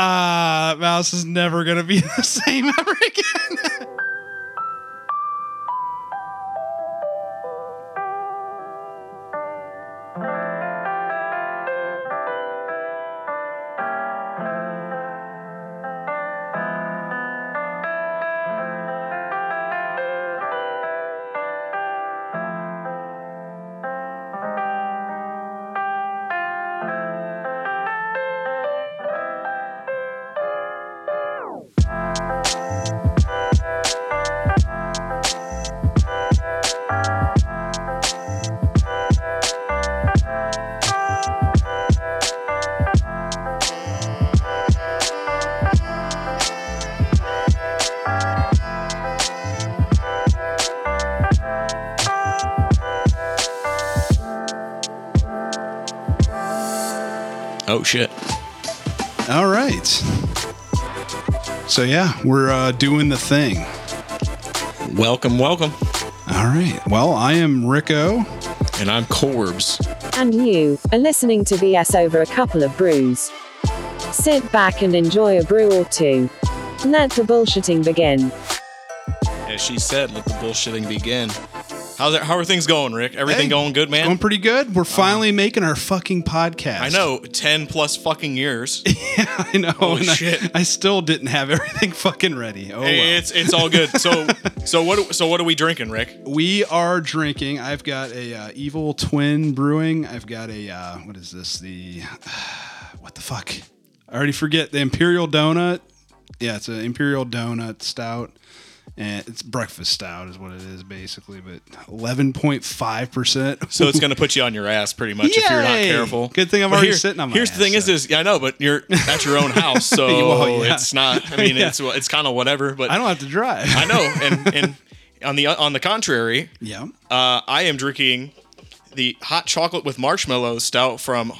ah, Mouse is never gonna be the same ever again. So yeah, we're uh, doing the thing. Welcome, welcome. All right. Well, I am Rick-O. And I'm Korbs. And you are listening to BS over a couple of brews. Sit back and enjoy a brew or two. Let the bullshitting begin. As she said, let the bullshitting begin. How's it, how are things going, Rick? Everything Hey, going good, man? Going pretty good. We're finally making our fucking podcast. I know, 10 plus fucking years. yeah, I know. Holy and I- shit. I, still didn't have everything fucking ready. Oh well. It's it's all good. So so what so what are we drinking, Rick? we are drinking. I've got a uh, Evil Twin Brewing. I've got a uh, what is this? The what the fuck? I already forget the Imperial Donut. Yeah, it's an Imperial Donut Stout, and it's breakfast stout is what it is basically. But eleven point five percent. So it's going to put you on your ass pretty much if you're not careful. Good thing I'm But already here- sitting on my Here's the ass, thing: is, so- is yeah, I know, but you're at your own house, so Well, yeah. it's not. I mean, Yeah. it's it's kind of whatever. But I don't have to drive. I know, and and on the on the contrary, yeah. uh, I am drinking the hot chocolate with marshmallow stout from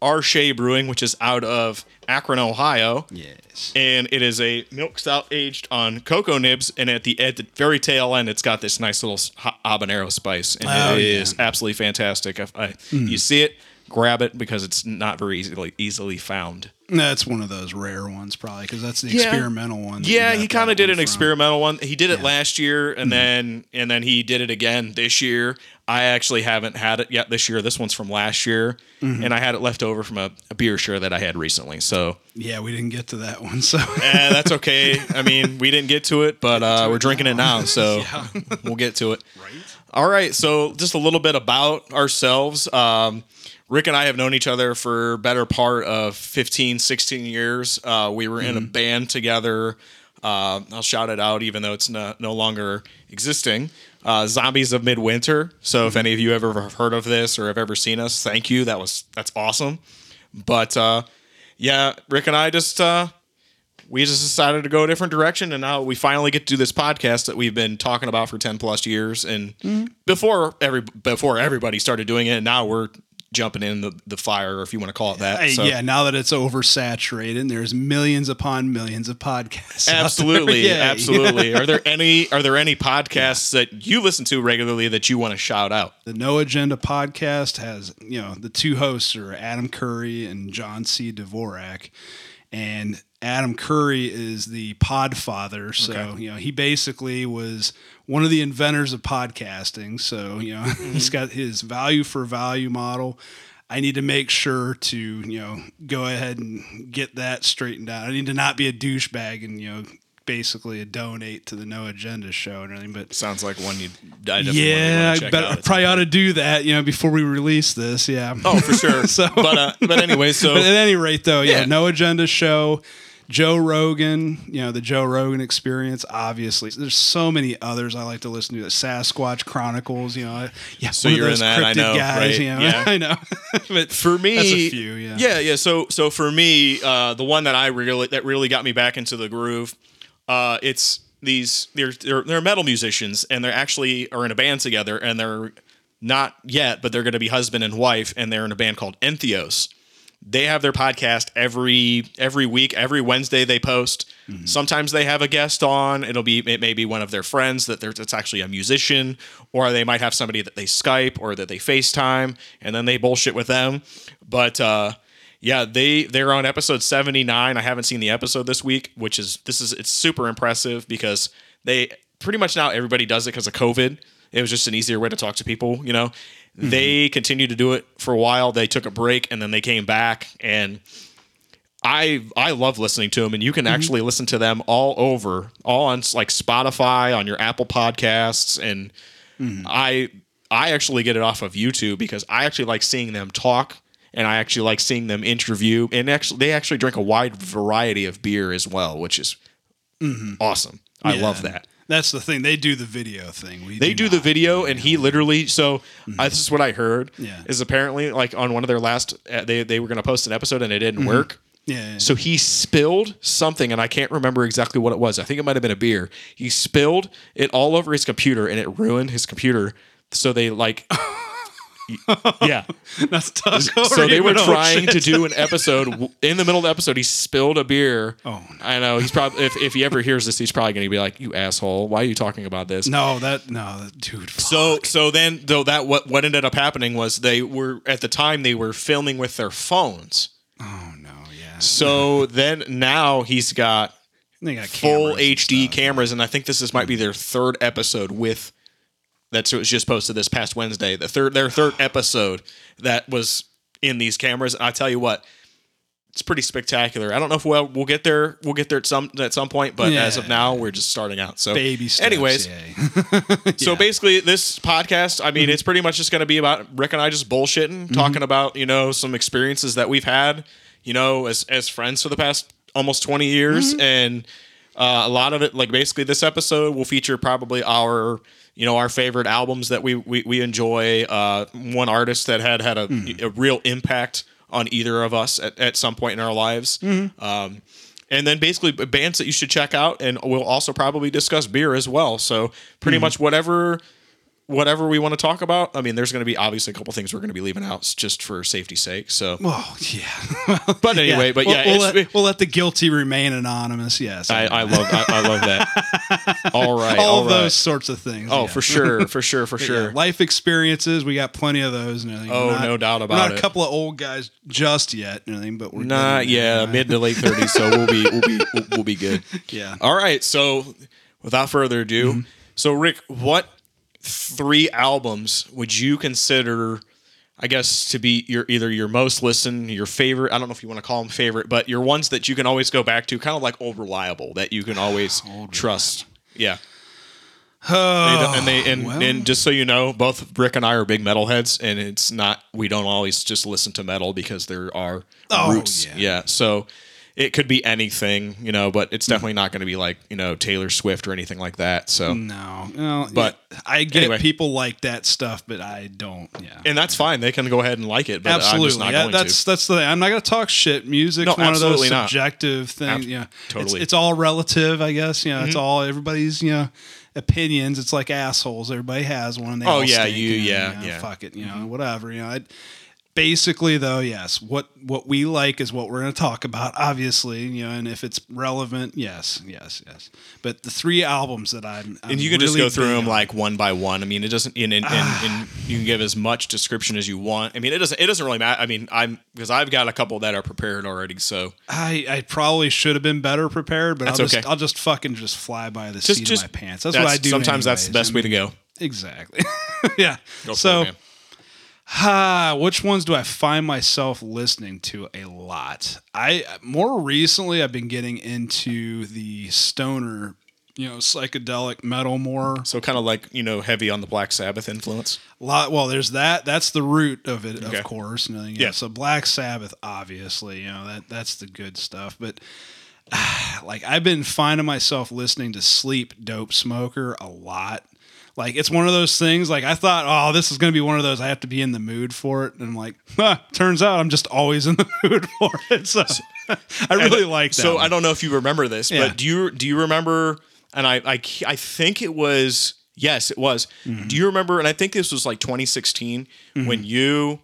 R. Shea Brewing, which is out of Akron, Ohio. Yes. And it is a milk stout aged on cocoa nibs, and at the at the very tail end, it's got this nice little habanero spice, and Oh, it yeah. is absolutely fantastic. If I, you see it, grab it because it's not very easily easily found. That's one of those rare ones, probably, because that's the Yeah. experimental one. Yeah, he kind of did an from. experimental one. He did it Yeah. Mm-hmm. last year, and then and then he did it again this year. I actually haven't had it yet this year. This one's from last year, Mm-hmm. and I had it left over from a, a beer share that I had recently. So Yeah, we didn't get to that one, so eh, that's okay. I mean, we didn't get to it, but uh, we're drinking it now, so we'll get to it. right. All right, so just a little bit about ourselves. Um, Rick and I have known each other for better part of 15, 16 years. Uh, we were in a band together. Uh, I'll shout it out, even though it's no, no longer existing. Uh, Zombies of Midwinter. So if any of you ever have heard of this or have ever seen us, thank you. That was that's awesome. But uh, yeah, Rick and I just uh, we just decided to go a different direction and now we finally get to do this podcast that we've been talking about for 10 plus years and before every before everybody started doing it and now we're jumping in the, the fire if you want to call it that So- yeah, now that it's oversaturated, and there's millions upon millions of podcasts. absolutely absolutely are there any are there any podcasts that you listen to regularly that you want to shout out The No Agenda podcast has, you know, the two hosts are Adam Curry and John C. Dvorak. And Adam Curry is the podfather. So, Okay. you know, he basically was one of the inventors of podcasting. So, you know, he's got his value for value model. I need to make sure to, you know, go ahead and get that straightened out. I need to not be a douchebag and, you know, basically a donate to the No Agenda show and everything. But sounds like one you I definitely yeah, want I to check bet out probably ought to do that, you know, before we release this. Yeah. oh for sure So- but uh, but anyway so but at any rate, though, yeah, Yeah. no agenda show. Joe Rogan, you know, the Joe Rogan experience, obviously. There's so many others I like to listen to. The Sasquatch Chronicles, you know. Yeah, So you're in that, I know, guys, right? you know. Yeah. I know. but for me few, yeah. yeah yeah so so for me uh the one that i really that really got me back into the groove uh it's these they're they're, they're metal musicians and they're actually are in a band together and they're not yet but they're going to be husband and wife and they're in a band called entheos they have their podcast every every week every wednesday they post sometimes they have a guest on it'll be it may be one of their friends that they're that's actually a musician or they might have somebody that they skype or that they facetime and then they bullshit with them but uh yeah, they they're on episode 79. I haven't seen the episode this week, which is this is it's super impressive because they pretty much now everybody does it because of COVID. It was just an easier way to talk to people, you know. Mm-hmm. They continued to do it for a while. They took a break and then they came back. And I I love listening to them, and you can mm-hmm. actually listen to them all over, all on like Spotify, on your Apple Podcasts, and mm-hmm. I I actually get it off of YouTube because I actually like seeing them talk, and I actually like seeing them interview, and actually they actually drink a wide variety of beer as well, which is awesome. I love that. That's the thing. They do the video thing. We They do the not. video, and he literally. So uh, this is what I heard. Yeah. Is apparently like on one of their last, uh, they they were going to post an episode and it didn't work. Yeah, yeah. So he spilled something, and I can't remember exactly what it was. I think it might have been a beer. He spilled it all over his computer, and it ruined his computer. So they like, yeah. That's tough. So they were trying to do an episode. In the middle of the episode, he spilled a beer. Oh, no. I know. He's probably if, if he ever hears this, he's probably going to be like, "You asshole! Why are you talking about this?" No, that no, dude. Fuck. So so then though that what what ended up happening was they were at the time they were filming with their phones. oh no, yeah. So then now he's got They got full HD stuff. cameras, and I think this is might be their third episode with. That's it was just posted this past Wednesday. The third their third episode that was in these cameras. I tell you what, it's pretty spectacular. I don't know if we'll we'll get there. We'll get there at some at some point, but as of now, we're just starting out. So, Baby steps. anyways, yay. so basically, this podcast, I mean, mm-hmm. it's pretty much just going to be about Rick and I just bullshitting, mm-hmm. talking about you know some experiences that we've had, you know, as as friends for the past almost twenty years, mm-hmm. and uh, a lot of it, like basically, this episode will feature probably our you know our favorite albums that we we, we enjoy, uh, one artist that had had a, a real impact on either of us at, at some point in our lives. Um, and then basically bands that you should check out and we'll also probably discuss beer as well. So pretty much whatever whatever we want to talk about i mean there's going to be obviously a couple things we're going to be leaving out just for safety's sake so Oh yeah. but anyway but We'll- yeah we'll, let, we'll let the guilty remain anonymous. Yes, I, I love I, I love that all right all all of right those sorts of things. oh yeah. for sure for sure for sure yeah, life experiences. We got plenty of those. And everything. Oh, not- no doubt we're about not it. a couple of old guys just yet, and everything, but we're Not yeah, mid to late thirties, so we'll be we'll be we'll, we'll be good. Yeah. All right, so without further ado, Mm-hmm. so Rick, what three albums would you consider? I guess to be your either your most listened, your favorite. I don't know if you want to call them favorite, but your ones that you can always go back to, kind of like old reliable that you can always trust. Yeah. Don't- and they and, well. and just so you know, both Rick and I are big metalheads, and it's not we don't always just listen to metal because there are Oh, roots. yeah. Yeah, so it could be anything, you know, but it's definitely not going to be like you know Taylor Swift or anything like that. So No, no, But, I get anyway. people like that stuff, but I don't. Yeah. and that's fine; they can go ahead and like it, but I'm absolutely, just not yeah. That's to. that's the. thing. I'm not going to talk shit. Music's No, one of those absolutely not. subjective things. Ab- yeah, totally. Mm-hmm. It's, it's all relative, I guess. You know, it's all everybody's. You know, opinions. It's like assholes. Everybody has one. They Oh, all yeah, you- yeah, you know, yeah. Mm-hmm. Fuck it. You know, whatever. You know, I, basically though, yes. What what we like is what we're going to talk about. Obviously, you know, and if it's relevant, yes, yes, yes. But the three albums that I'm, I'm and you can just go through them like one by one. I mean, it doesn't, and, and, and, and you can give as much description as you want. I mean, it doesn't, it doesn't really matter. I mean, I'm because I've got a couple that are prepared already. So I, I probably should have been better prepared, but That's I'll just okay. I'll just fucking just fly by the just, seat just of my pants. That's, what I do. Sometimes that's the anyways. best way to go. Exactly. yeah. Go for so, it, ah, which ones do I find myself listening to a lot? I more recently I've been getting into the stoner, you know, psychedelic metal more. So kind of like you know, heavy on the Black Sabbath influence. A lot well there's that that's the root of it Okay. of course you know, Yeah. so black sabbath obviously you know that that's the good stuff but like i've been finding myself listening to sleep dope smoker a lot like it's one of those things like i thought oh this is going to be one of those i have to be in the mood for it and i'm like huh, turns out i'm just always in the mood for it so i really like that So one. I don't know if you remember this, Yeah. but do you do you remember? And I I, I think it was yes, it was. Mm-hmm. Do you remember? And I think this was like 2016 when you,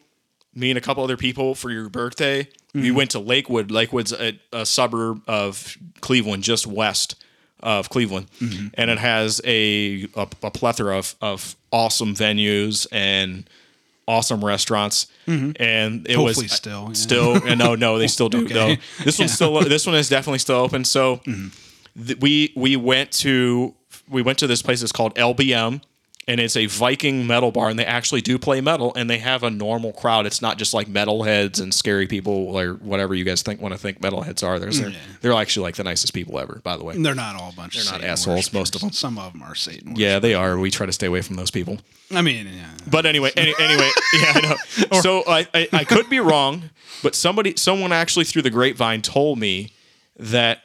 me and a couple other people for your birthday, Mm-hmm. we went to Lakewood. Lakewood's a, a suburb of Cleveland, just west of Cleveland, Mm-hmm. and it has a, a a plethora of of awesome venues and awesome restaurants, and it Mm-hmm. Hopefully was still, yeah. still. and no, no, they still do. Okay. Mm-hmm. No, this one's still. This one is definitely still open. So th- we we went to we went to this place. It's called LBM. And it's a Viking metal bar, and they actually do play metal, and they have a normal crowd. It's not just like metalheads and scary people or whatever you guys think want to think metalheads are. There's mm. they're, they're actually like the nicest people ever, by the way. They're not all a bunch. They're of not Satan assholes, most of them. Some of them are Satan. Yeah, they are. We try to stay away from those people. I mean, yeah. But anyway, any, anyway, yeah, I know. So I, I, I could be wrong, but somebody, someone actually through the grapevine told me that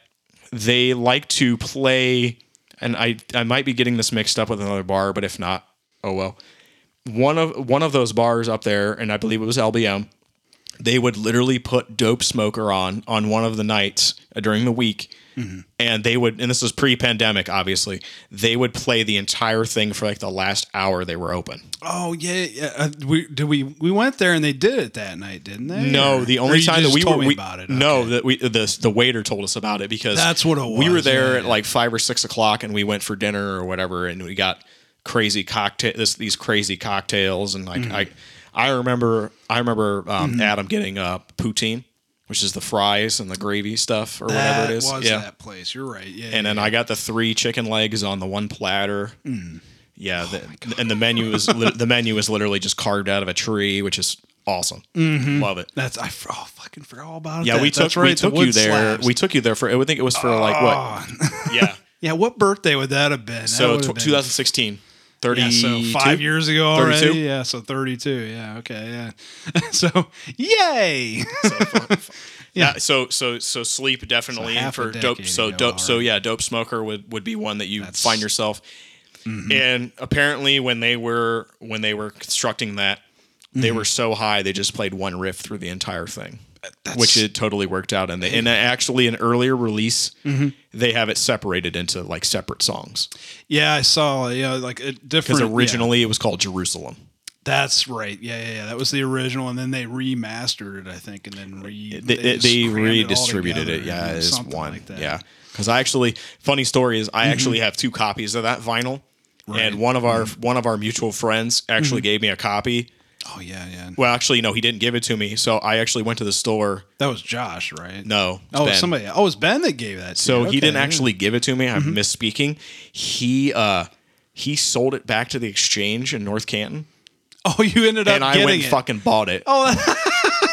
they like to play, and I, I might be getting this mixed up with another bar, but if not, oh well. One of one of those bars up there, and I believe it was LBM. They would literally put Dope Smoker on on one of the nights uh, during the week, and they would, and this was pre-pandemic, obviously. They would play the entire thing for like the last hour they were open. Oh yeah, yeah. Uh, we did we we went there and they did it that night, didn't they? No, Or- the only time that we told were we, about it. no that we the the waiter told us about it because That's what it We were there yeah, at like five or six o'clock and we went for dinner or whatever and we got crazy cocktail this these crazy cocktails and like Mm-hmm. I I remember I remember um, Adam getting uh, poutine, which is the fries and the gravy stuff or that whatever it is. was yeah, that place. You're right. Yeah, and then I got the three chicken legs on the one platter. Mm. Yeah, Oh the, and the menu is li- the menu is literally just carved out of a tree, which is awesome. Love it. that's I oh, fucking forgot all about it. Yeah, we That- that's took we right, the took you there. slabs. We took you there for I would think it was for like what? Oh. Yeah. yeah, what birthday would that have been? That So tw- been- 2016. 30 Yeah, so five years ago already. 32? Yeah, so 32. Yeah, okay, yeah. so, yay! Yeah. So so so sleep definitely So for dope. So dope. So yeah, dope smoker would would be one that you That's- find yourself. Mm-hmm. And apparently, when they were when they were constructing that, they Mm-hmm. were so high they just played one riff through the entire thing. That's- which it totally worked out, and they, and actually an earlier release, Mm-hmm. they have it separated into like separate songs yeah, I saw. Yeah, like a different. because yeah. originally it was called Jerusalem. That's right. Yeah, yeah, yeah. That was the original, and then they remastered it, I think, and then re they, they, just crammed it redistributed it. Yeah, it's one. like. Yeah, because I actually, funny story is, I actually mm-hmm. have two copies of that vinyl, and one of our mm-hmm. one of our mutual friends actually mm-hmm. gave me a copy. Oh yeah, yeah. Well, actually, no, he didn't give it to me. So I actually went to the store. That was Josh, right? No, Oh, Ben. somebody. Oh, it was Ben that gave that. To So you. he Okay, didn't actually give it to me. I'm Mm-hmm. misspeaking. He uh he sold it back to the exchange in North Canton, Oh, you ended up and I went it. fucking bought it.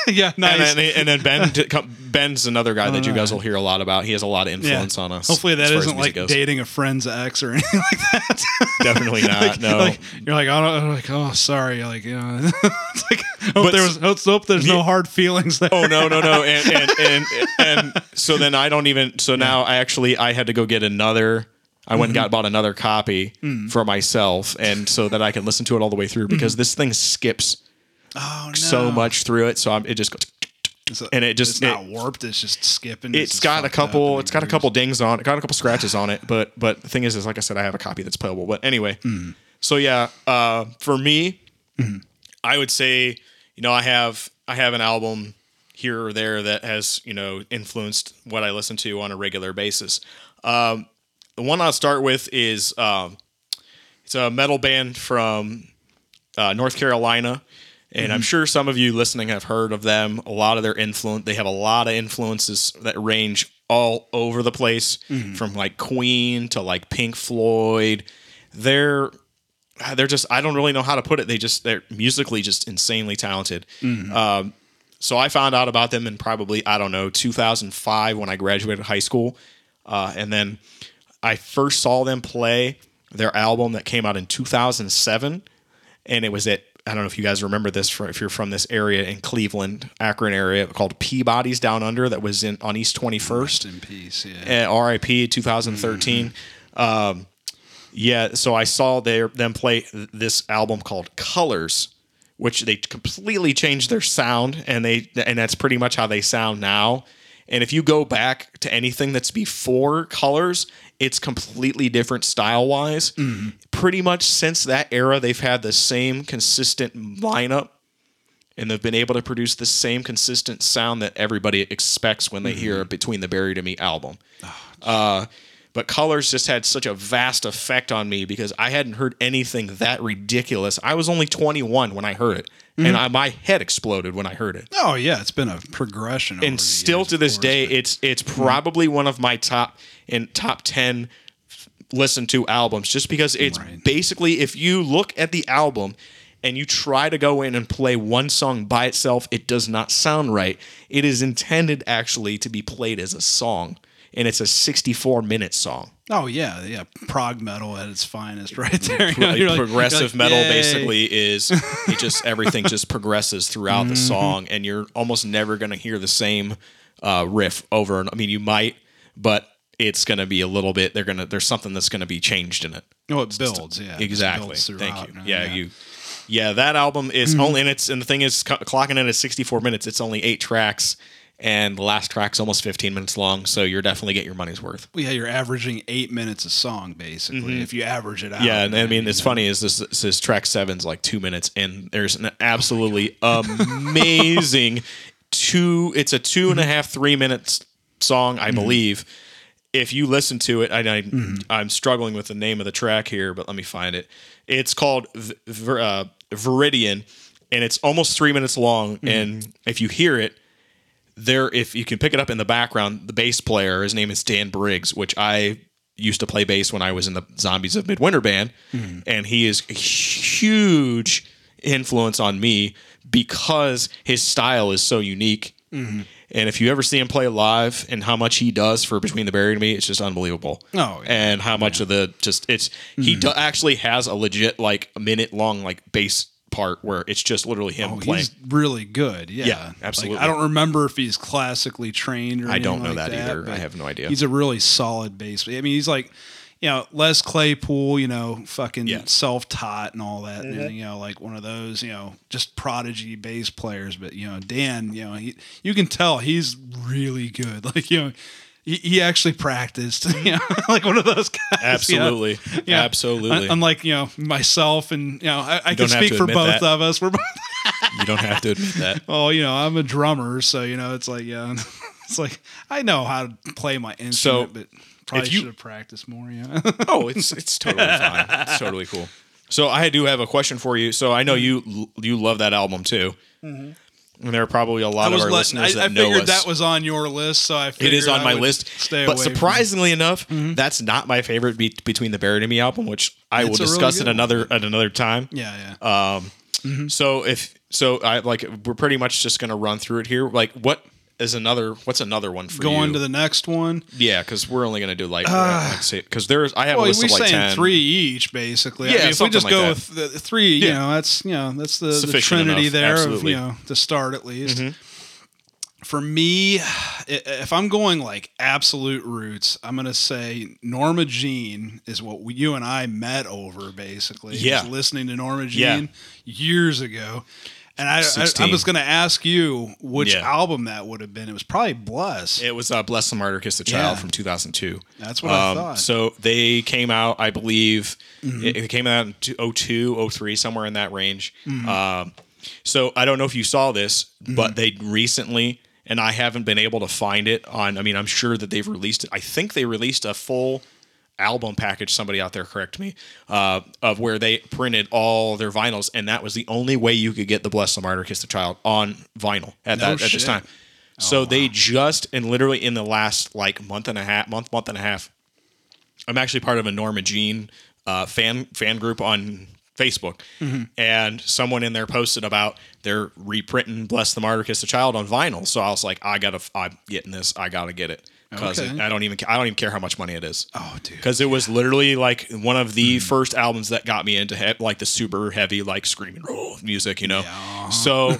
yeah, nice. And then, and then Ben, t- Ben's another guy that you guys will hear a lot about. He has a lot of yeah. influence on us. Hopefully that as far as isn't like goes. dating a friend's ex or anything like that. Definitely not. no. like, you're like, oh, like, oh, sorry. Like, you know, it's like, hope there was, hope, there's no hard feelings there. oh no no no and and, and and so then I don't even so now I actually I had to go get another I went and Mm-hmm. got bought another copy Mm. for myself and so that I can listen to it all the way through because this thing skips oh no. so much through it so I'm, it just goes It's a- and it just- it's not it- warped. It's just skipping. it's just got a couple it's got a couple dings on it got a couple scratches on it but but the thing is is like I said I have a copy that's playable but anyway Mm. so yeah uh for me Mm-hmm. I would say you know I have I have an album here or there that has you know influenced what I listen to on a regular basis um the one I'll start with is um it's a metal band from uh, North Carolina. And I'm sure some of you listening have heard of them. A lot of their influence, they have a lot of influences that range all over the place, from like Queen to like Pink Floyd. They're they're just I don't really know how to put it. They just they're musically just insanely talented. Um, so I found out about them in probably I don't know 2005 when I graduated high school, uh, and then I first saw them play their album that came out in 2007, and it was at I don't know if you guys remember this for, if you're from this area in Cleveland, Akron area called Peabody's Down Under that was in on East 21st. Rest in peace. Yeah. Uh, RIP 2013. Um, yeah, so I saw their them play this album called Colors, which they completely changed their sound, and they and that's pretty much how they sound now. And if you go back to anything that's before Colors, it's completely different style wise. Pretty much since that era, they've had the same consistent lineup and they've been able to produce the same consistent sound that everybody expects when they hear Between the Buried and Me album. Uh, but Colors just had such a vast effect on me because I hadn't heard anything that ridiculous. I was only 21 when I heard it, Mm-hmm. and I, my head exploded when I heard it. Oh yeah, it's been a progression. over And still to this day, it's it's probably one of my top in top 10 listen to albums just because it's Right. basically if you look at the album and you try to go in and play one song by itself it does not sound right it is intended actually to be played as a song and it's a 64 minute song oh yeah, yeah, prog metal at its finest, right there. Pro- You're like- progressive like, metal "Yay." basically is it just everything just progresses throughout Mm-hmm. the song and you're almost never going to hear the same uh, riff over and i mean you might but it's going to be a little bit they're going to there's something that's going to be changed in it Oh, it builds. Yeah, exactly builds thank throughout, you yeah, you yeah that album is Mm-hmm. only and it's and the thing is clocking in at 64 minutes it's only eight tracks and the last track's almost 15 minutes long so you're definitely getting your money's worth Well, yeah, you're averaging eight minutes a song basically. If you average it out. Mm-hmm. Yeah, and I mean, it's funny is this, this is track seven's like two minutes, and there's an absolutely amazing two. It's a two and a half, three minutes song, I believe. If you listen to it, I, I I'm struggling with the name of the track here, but let me find it. It's called V- Ver, uh, Viridian, and it's almost three minutes long. Mm-hmm. And if you hear it, there if you can pick it up in the background the bass player his name is dan briggs which i used to play bass when i was in the zombies of midwinter band mm-hmm. and he is a huge influence on me because his style is so unique and if you ever see him play live and how much he does for between the buried and me it's just unbelievable Oh, yeah. and how much of the just it's he hmm. do, actually has a legit like a minute long like bass part where it's just literally him Oh, playing he's really good. Yeah, Yeah, Like, absolutely. I don't remember if he's classically trained or I don't anything know like that either. but I have no idea. He's a really solid bass. I mean, he's like, you know, Les Claypool, you know, fucking Yeah. Mm-hmm. self-taught and all that. And, you know, like one of those, you know, just prodigy bass players. But you know, Dan, you know, he, you can tell he's really good. Like you know. He, he actually practiced, you know, like one of those guys. you know? Absolutely. Absolutely. Unlike you know myself and you know I, I can speak for both that. of us. We're both you don't have to admit that. Oh, you know, I'm a drummer, so you know, it's like yeah, it's like I know how to play my instrument, but probably if you- should have practiced more. Yeah. Oh, it's it's totally fine. It's totally cool. So I do have a question for you. So I know you you love that album too, and there are probably a lot Mm-hmm. Of our letting, I, listeners I that know figured us. that was on your list, so I it is on I my list, Stay but surprisingly enough, that's not my favorite be- between the Buried and Me album, which I will It's really discuss good at another at another time. yeah, yeah. Um so if so, I like we're pretty much just gonna run through it here. Like, what is another? What's another one for Going you? to the next one. yeah, because we're only gonna do like, like because there's I have Well, a list of like saying ten. three each, basically. I Yeah, mean, if we just like go that. with the three, you know, that's you know, that's the, the trinity enough, there absolutely. Mm-hmm. of you know to start at least. For me, if I'm going like absolute roots, I'm gonna say Norma Jean is what we, you and I met over, basically. Yeah. Listening to Norma Yeah. Jean years ago. And I, I, I 16. was going to ask you which Yeah. album that would have been. It was probably Bless. It was uh, "Bless the Martyr, Kiss the Child" Yeah. from 2002. That's what I thought. Mm-hmm. So they came out, I believe, it, it came out in two- 03, somewhere in that range. Mm-hmm. Um, so I don't know if you saw this, but they recently, and I haven't been able to find it on. I mean, I'm sure that they've released it. I think they released a full album package. Somebody out there correct me uh, of where they printed all their vinyls, and that was the only way you could get the "Bless the Martyr, Kiss the Child" on vinyl at No that at this shit. time. So they just and literally in the last like month and a half, month, month and a half, I'm actually part of a Norma Jean uh, fan fan group on Facebook, and someone in there posted about they're reprinting "Bless the Martyr, Kiss the Child" on vinyl. So I was like, I gotta, I'm getting this. I gotta get it because Okay. I don't even, I don't even care how much money it is. oh, dude. Because it was literally like one of the mm-hmm. first albums that got me into he- like the super heavy, like screaming roll music, you know. So,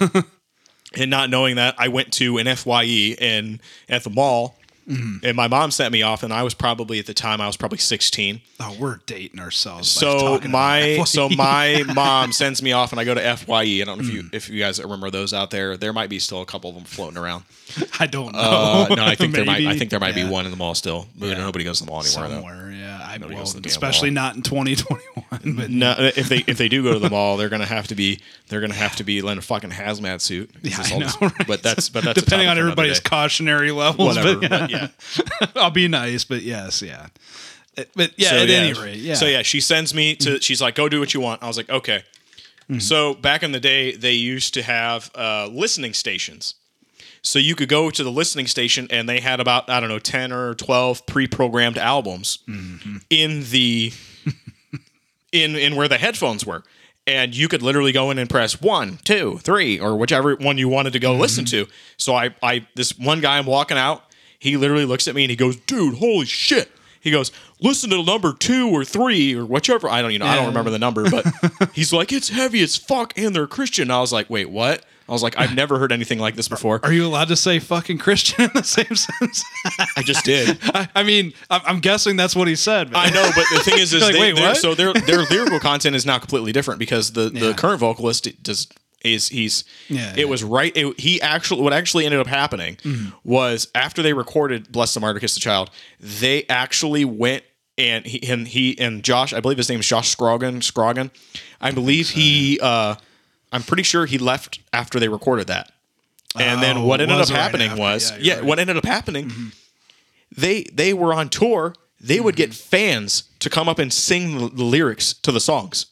and not knowing that, I went to an Fye in at the mall, and my mom sent me off, and I was probably at the time I was probably sixteen. Oh, we're dating ourselves. So my so my mom sends me off, and I go to Fye. I don't know if you Mm. if you guys remember those out there. There might be still a couple of them floating around. I don't know. Uh, no, I think there might I think there might Yeah. be one in the mall still. Nobody goes to the mall anymore though. Yeah, I Nobody well, goes to the damn especially mall. not in 2021. But No, if they if they do go to the mall, they're gonna have to be they're gonna have to be in a fucking hazmat suit. Yeah, I know, right? But that's but that's depending on everybody's cautionary levels, whatever. but yeah, But yeah. I'll be nice. But yes, yeah. Uh, But yeah, So, at yeah. any rate, yeah. So yeah, she sends me to. She's like, "Go do what you want." I was like, "Okay." So back in the day, they used to have uh, listening stations. So you could go to the listening station, and they had about I don't know ten or twelve pre-programmed albums in the in in where the headphones were, and you could literally go in and press one, two, three, or whichever one you wanted to go mm-hmm. listen to. So I I this one guy I'm walking out, he literally looks at me and he goes, "Dude, holy shit." He goes, listen to number two or three or whichever. I don't, you know, I don't remember the number, but he's like, it's heavy as fuck, and they're Christian. I was like, wait, what? I was like, I've never heard anything like this before. Are you allowed to say fucking Christian in the same sense? I just did. I, I mean, I'm, I'm guessing that's what he said. But I know, but the thing is, is Like, they, wait, they're- what? so their their lyrical content is now completely different because the the Yeah. current vocalist does is he's Yeah, it yeah. was right it, he actually what actually ended up happening Mm-hmm. was after they recorded bless the martyr kiss the child they actually went and he and he and josh i believe his name is josh Scogin Scogin i believe he uh i'm pretty sure he left after they recorded that and then Oh, what ended up right happening was Yeah, yeah, right. Mm-hmm. what ended up happening they they were on tour they would Mm-hmm. get fans to come up and sing the lyrics to the songs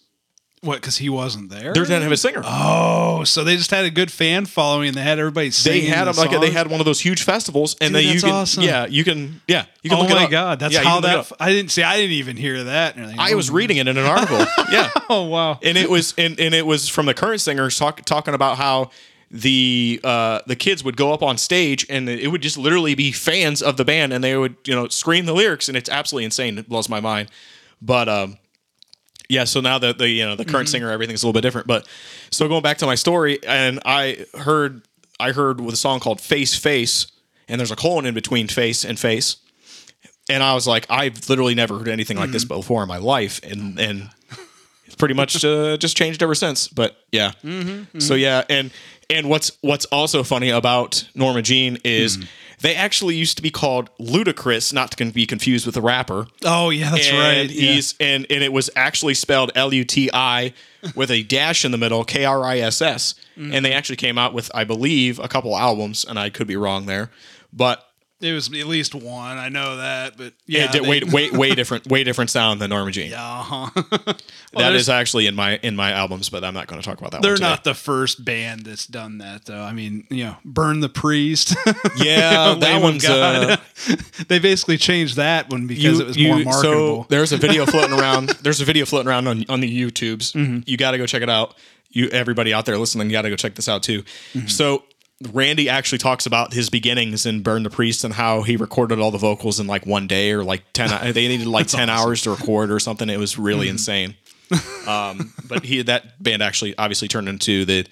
what? Because he wasn't there. they didn't have a singer Oh, so they just had a good fan following, and they had everybody they singing. had the them like they had one of those huge festivals and Dude, they you can awesome. yeah you can yeah you can Oh look it my up. god, that's Yeah, how that. f- I didn't see. I didn't even hear that. Like, I was reading it in an article yeah Oh wow. and it was and, and it was from the current singers talk, talking about how the uh, the kids would go up on stage and it would just literally be fans of the band and they would you know scream the lyrics and it's absolutely insane. It blows my mind. But um, yeah, so now that the you know the current mm-hmm. singer everything's a little bit different. But so going back to my story, and I heard I heard with a song called Face Face, and there's a colon in between face and face. And I was like, I've literally never heard anything like this mm-hmm. before in my life, and and it's pretty much uh, just changed ever since. But yeah, mm-hmm, so yeah, and and what's what's also funny about Norma Jean is they actually used to be called Luti-Kriss, not to be confused with the rapper. Oh yeah, that's and right. yeah. He's and and it was actually spelled L U T I with a dash in the middle, K R I S S. And they actually came out with, I believe, a couple albums, and I could be wrong there, but It was at least one. I know that, but yeah, it did they- way way way different way different sound than Norma Jean. Uh-huh. that there's- is actually in my in my albums, but I'm not going to talk about that. They're not the first band that's done that, though. I mean, you know, Burn the Priest. Yeah, Lamb that one's. Uh, they basically changed that one because it was more marketable. So there's a video floating around. There's a video floating around on, on the YouTubes. Mm-hmm. You got to go check it out. You everybody out there listening, you got to go check this out too. Mm-hmm. So Randy actually talks about his beginnings in Burn the Priest and how he recorded all the vocals in like one day or like ten. they needed like ten hours to record or something. It was really Mm-hmm. insane. Um, but he that band actually obviously turned into the.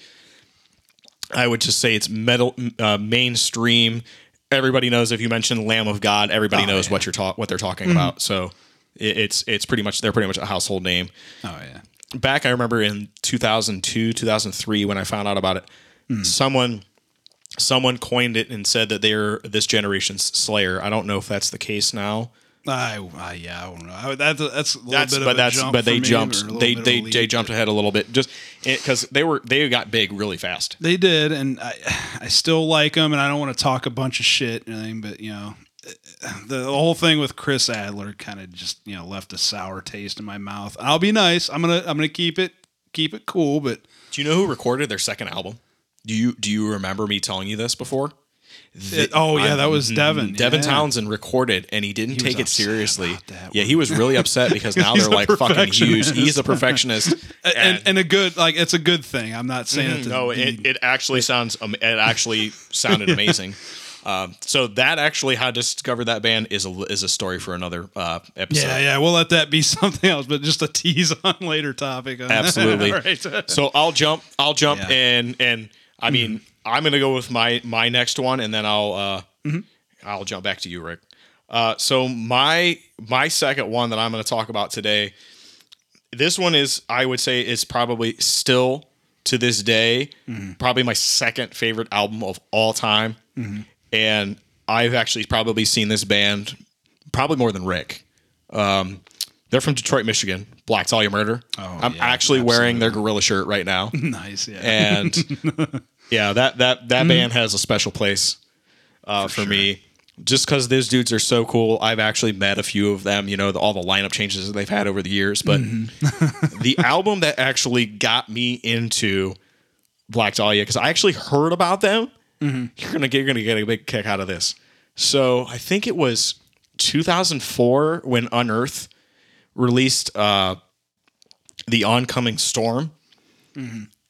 I would just say it's metal uh, mainstream. Everybody knows if you mention Lamb of God, everybody Oh, knows yeah. what you're talk what they're talking about. So it, it's it's pretty much they're pretty much a household name. oh yeah. Back I remember in 2002, 2003 when I found out about it, someone someone coined it and said that they're this generation's Slayer. I don't know if that's the case now. I, I yeah, I don't know. I, that's that's a little That's bit of but a that's jump but they jumped they they they jumped ahead a little bit just because they were they got big really fast. They did, and I I still like them, and I don't want to talk a bunch of shit or anything, but you know, the, the whole thing with Chris Adler kind of just you know left a sour taste in my mouth. I'll be nice. I'm gonna I'm gonna keep it keep it cool, but Do you know who recorded their second album? Do you do you remember me telling you this before? Oh, yeah, that was. Devin, Devin yeah. Townsend recorded, and he didn't He take it seriously. Yeah, he was really upset because now they're like fucking huge. He's a perfectionist, and, and a good like it's a good thing. I'm not saying it. To Mm-hmm. no, it, it actually sounds. um, It actually sounded amazing. Um, so that actually how I discovered that band is a is a story for another uh, episode. yeah, yeah. We'll let that be something else, but just a tease on later topic. on. Absolutely. Right. So I'll jump. I'll jump Yeah. and and I mean I'm gonna go with my my next one, and then I'll uh I'll jump back to you, Rick. Uh, so my my second one that I'm gonna talk about today. This one is I would say is probably still to this day probably my second favorite album of all time, and I've actually probably seen this band probably more than Rick. Um, They're from Detroit, Michigan. Black Dahlia Murder. Oh, I'm yeah, actually wearing their gorilla shirt right now. nice. Yeah. and yeah, that that that mm-hmm. band has a special place uh, for, me. Just because those dudes are so cool, I've actually met a few of them. You know, the, all the lineup changes that they've had over the years. But mm-hmm. the album that actually got me into Black Dahlia, because I actually heard about them. Mm-hmm. You're gonna get you're gonna get a big kick out of this. So I think it was 2004 when Unearth released uh, the oncoming storm.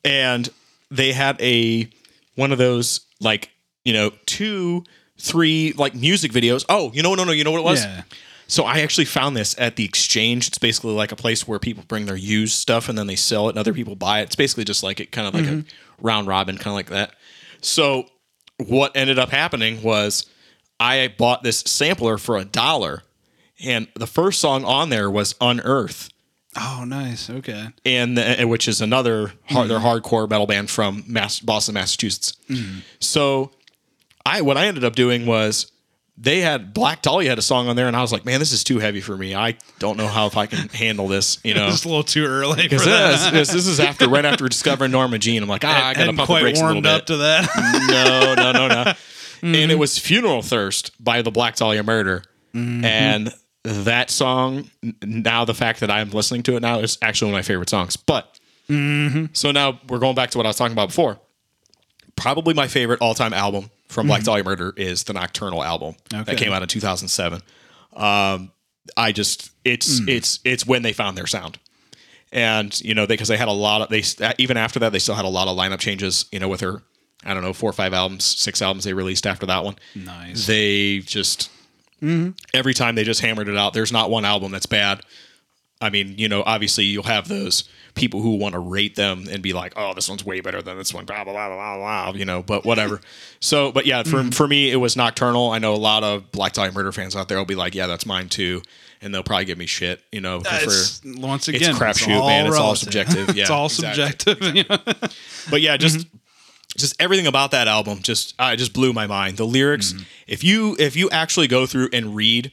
And they had a one of those like you know two three like music videos. Oh you know no no you know what it was? Yeah. so i actually found this at the exchange. It's basically like a place where people bring their used stuff and then they sell it and other people buy it. It's basically just like it kind of like a round robin kind of like that. So what ended up happening was i bought this sampler for a dollar and the first song on there was unearth oh, nice. Okay. and the, which is another hard, their mm-hmm. hardcore metal band from Mass, Boston, Massachusetts. Mm-hmm. So, I what I ended up doing was they had Black Dahlia had a song on there, and I was like, man, this is too heavy for me. I don't know how if I can handle this, you know. it's a little too early. Because that. this, this is after right after discovering Norma Jean. I'm like, ah, I gotta pump the quite brakes a little warmed bit. up to that. no, no, no, no. And it mm-hmm. was Funeral Thirst by the Black Dahlia Murder. And that song, now the fact that I'm listening to it now is actually one of my favorite songs. But mm-hmm. so now we're going back to what I was talking about before. Probably my favorite all time album from Black mm-hmm. Dahlia Murder is the Nocturnal album Okay. that came out in 2007. Um, I just it's mm. it's it's when they found their sound and you know because they, had a lot of they even after that they still had a lot of lineup changes you know with her i don't know four or five albums six albums they released after that one nice. they just every time they just hammered it out there's not one album that's bad i mean you know obviously you'll have those people who want to rate them and be like oh this one's way better than this one blah blah blah blah blah you know but whatever so but yeah for, for me it was nocturnal i know a lot of Black Dahlia Murder fans out there will be like yeah that's mine too and they'll probably give me shit you know for It's, once again, it's crapshoot, man. It's all subjective. Yeah, it's all exactly. subjective. know? but yeah, just Mm-hmm. Just everything about that album just uh, just blew my mind. The lyrics, Mm-hmm. if you if you actually go through and read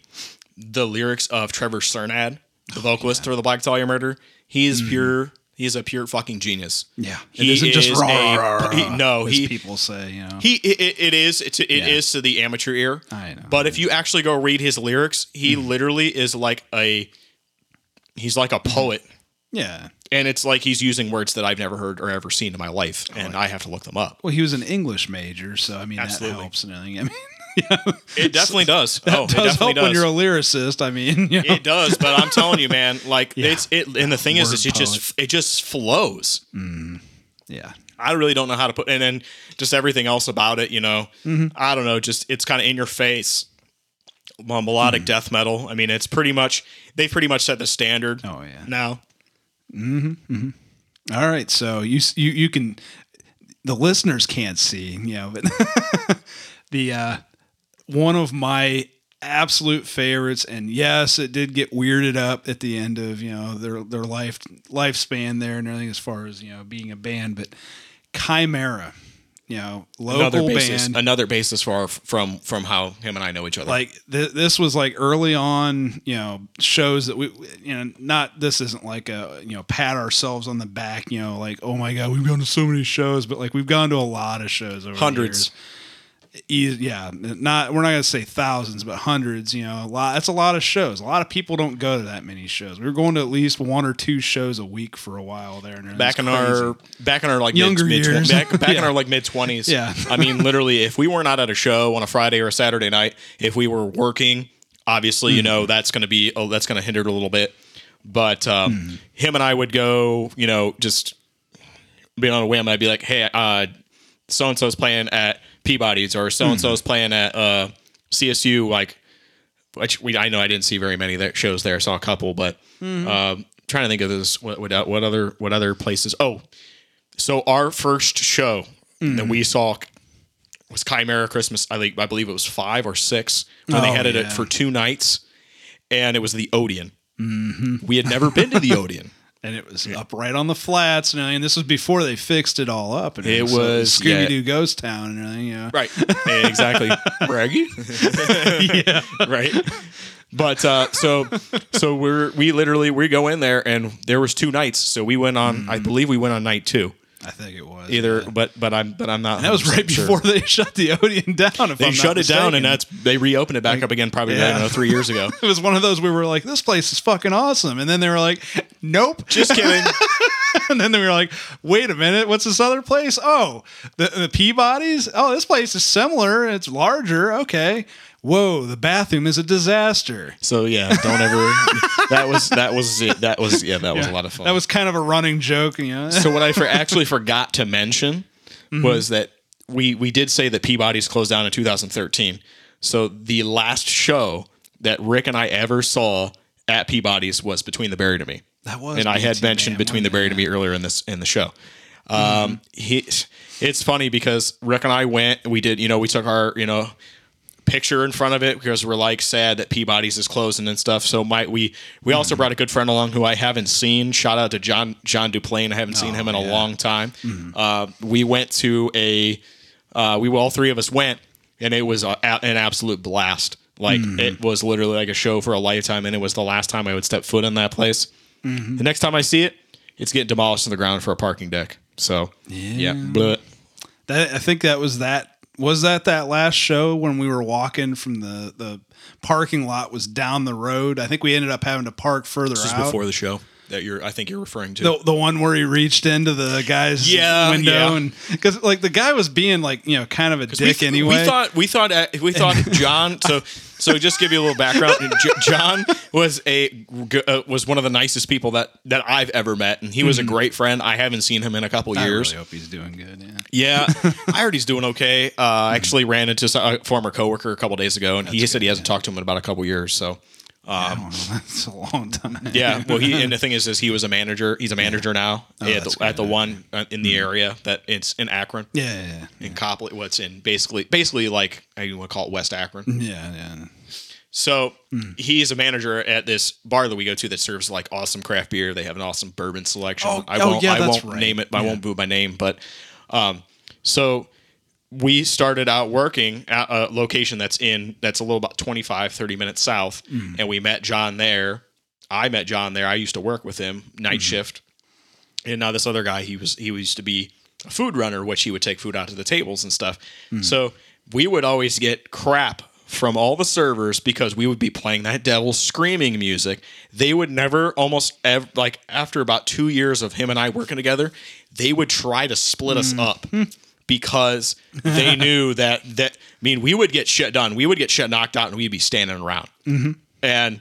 the lyrics of Trevor Strnad, the vocalist for the Black Dahlia Murder, he is pure. He is a pure fucking genius. Yeah, He it isn't just is a- rah, rah, he- no, as he- people say, you know. He it, it- is it's, it is Yeah. to the amateur ear. I know. But if you actually go read his lyrics, he Mm. literally is like a he's like a poet. yeah. And it's like he's using words that I've never heard or ever seen in my life, Oh, and I have to look them up. Well, he was an English major, so I mean Absolutely. that helps and everything. I mean, yeah, It definitely does. Oh, it does definitely help does. when you're a lyricist. I mean, you know. it does, but I'm telling you, man, like Yeah. it's it. And the thing is, Word is it just it just flows. yeah, I really don't know how to put, and then just everything else about it. You know, Mm-hmm. I don't know. Just it's kind of in your face. Well, melodic Mm. death metal. I mean, it's pretty much they pretty much set the standard. Oh, yeah. Now, All right, so you you you can the listeners can't see, you know, but the uh one of my absolute favorites and yes, it did get weirded up at the end of, you know, their their life lifespan there and everything as far as, you know, being a band, but Chimaira, you know, another local basis, band another basis for our, from from how him and I know each other. like th- this was like early on you know shows that we you know not this isn't like a you know pat ourselves on the back you know like oh my god we've gone to so many shows but like we've gone to a lot of shows over the Hundreds. years. Yeah not we're not gonna say thousands but hundreds you know a lot that's a lot of shows a lot of people don't go to that many shows we were going to at least one or two shows a week for a while there and back in crazy. our back in our like Younger mid, years. mid back, back in Yeah. our like mid twenties. Yeah. I mean, literally, if we were not at a show on a Friday or a Saturday night, if we were working, obviously, you Hmm. know, that's going to be oh, that's to hinder it a little bit. But um, Hmm. him and I would go, you know, just being on a whim. I'd be like, hey, uh, so and so's playing at Peabody's or so and so's playing at uh, CSU. Like, which we I know I didn't see very many their shows there. I saw a couple, but Mm-hmm. um, trying to think of this. What, what what other what other places? Oh, so our first show that we saw was Chimaira Christmas. I think I believe it was five or six when they Oh, had it yeah. for two nights, and it was the Odeon. We had never been to the Odeon. And it was up right on the flats and, and this was before they fixed it all up and It everything. So was- Scooby Doo Ghost Town and everything yeah Right. exactly. Braggy. yeah right. But uh, so so we're we literally we go in there and there was two nights. So we went on. I believe we went on night two. I think it was Either, yeah. but but I'm but I'm not. That was 100% right sure. before they shut the Odeon down. If they I'm not shut it down, and that's they reopened it back up again probably I don't know three years ago. it was one of those we were like, "This place is fucking awesome," and then they were like, "Nope." Just kidding. and then we were like, "Wait a minute, what's this other place? Oh, the the Peabodys. Oh, this place is similar. It's larger. Okay. Whoa, the bathroom is a disaster. So yeah, don't ever. that was that was it. That was yeah, that was a lot of fun. That was kind of a running joke, you know. so what I for, actually forgot to mention Mm-hmm. was that we we did say that Peabody's closed down in 2013. So the last show that Rick and I ever saw at Peabody's was Between the Buried and Me. That was and I had mentioned man, Between the wasn't Buried and Me earlier in this in the show. Um, Mm-hmm. he, it's funny because Rick and I went. We did, you know, we took our, you know, picture in front of it because we're like sad that Peabody's is closing and stuff. So might we we Mm-hmm. also brought a good friend along who I haven't seen. Shout out to John John Duplain. I haven't seen him in a Oh, yeah. Mm-hmm. long time. Uh, we went to a uh, we all three of us went and it was a, a- an absolute blast. Like Mm-hmm. it was literally like a show for a lifetime, and it was the last time I would step foot in that place. Mm-hmm. The next time I see it, it's getting demolished to the ground for a parking deck. So yeah, but That I think that was that was that that last show when we were walking from the the parking lot was down the road. I think we ended up having to park further this is out. before the show that you're. I think you're referring to. the, the one where he reached into the guy's Yeah, window yeah. and because like the guy was being like you know kind of a we, dick th- anyway. we thought we thought uh, we thought John. So so just give you a little background. J- John was a uh, was one of the nicest people that that I've ever met, and he was a great friend. I haven't seen him in a couple Mm-hmm. I years. really hope he's doing good. Yeah. Yeah, I heard he's doing okay. Uh, I actually ran into a former coworker a couple days ago, and he said he hasn't talked to him in about a couple years. So, I don't know. That's a long time. Um, yeah. Well, he and the thing is, is he was a manager. He's a manager now at, that's the, at the one uh, in the area that it's in Akron, Yeah, yeah, yeah. in Copley. What's in basically, basically like I want to call it West Akron. yeah, yeah. So Hmm. he's a manager at this bar that we go to that serves like awesome craft beer. They have an awesome bourbon selection. Oh, I oh, won't, yeah, I won't right. name it. I Yeah. won't boo my name, but um, so we started out working at a location that's in that's a little about 25 30 minutes south Hmm. and we met john there i met john there i used to work with him night Hmm. shift and now this other guy he was he used to be a food runner which he would take food out to the tables and stuff Hmm. so we would always get crap from all the servers because we would be playing that devil screaming music they would never almost ever like after about two years of him and i working together they would try to split us hmm. up because they knew that that I mean we would get shit done. We would get shit knocked out and we'd be standing around. Mm-hmm. And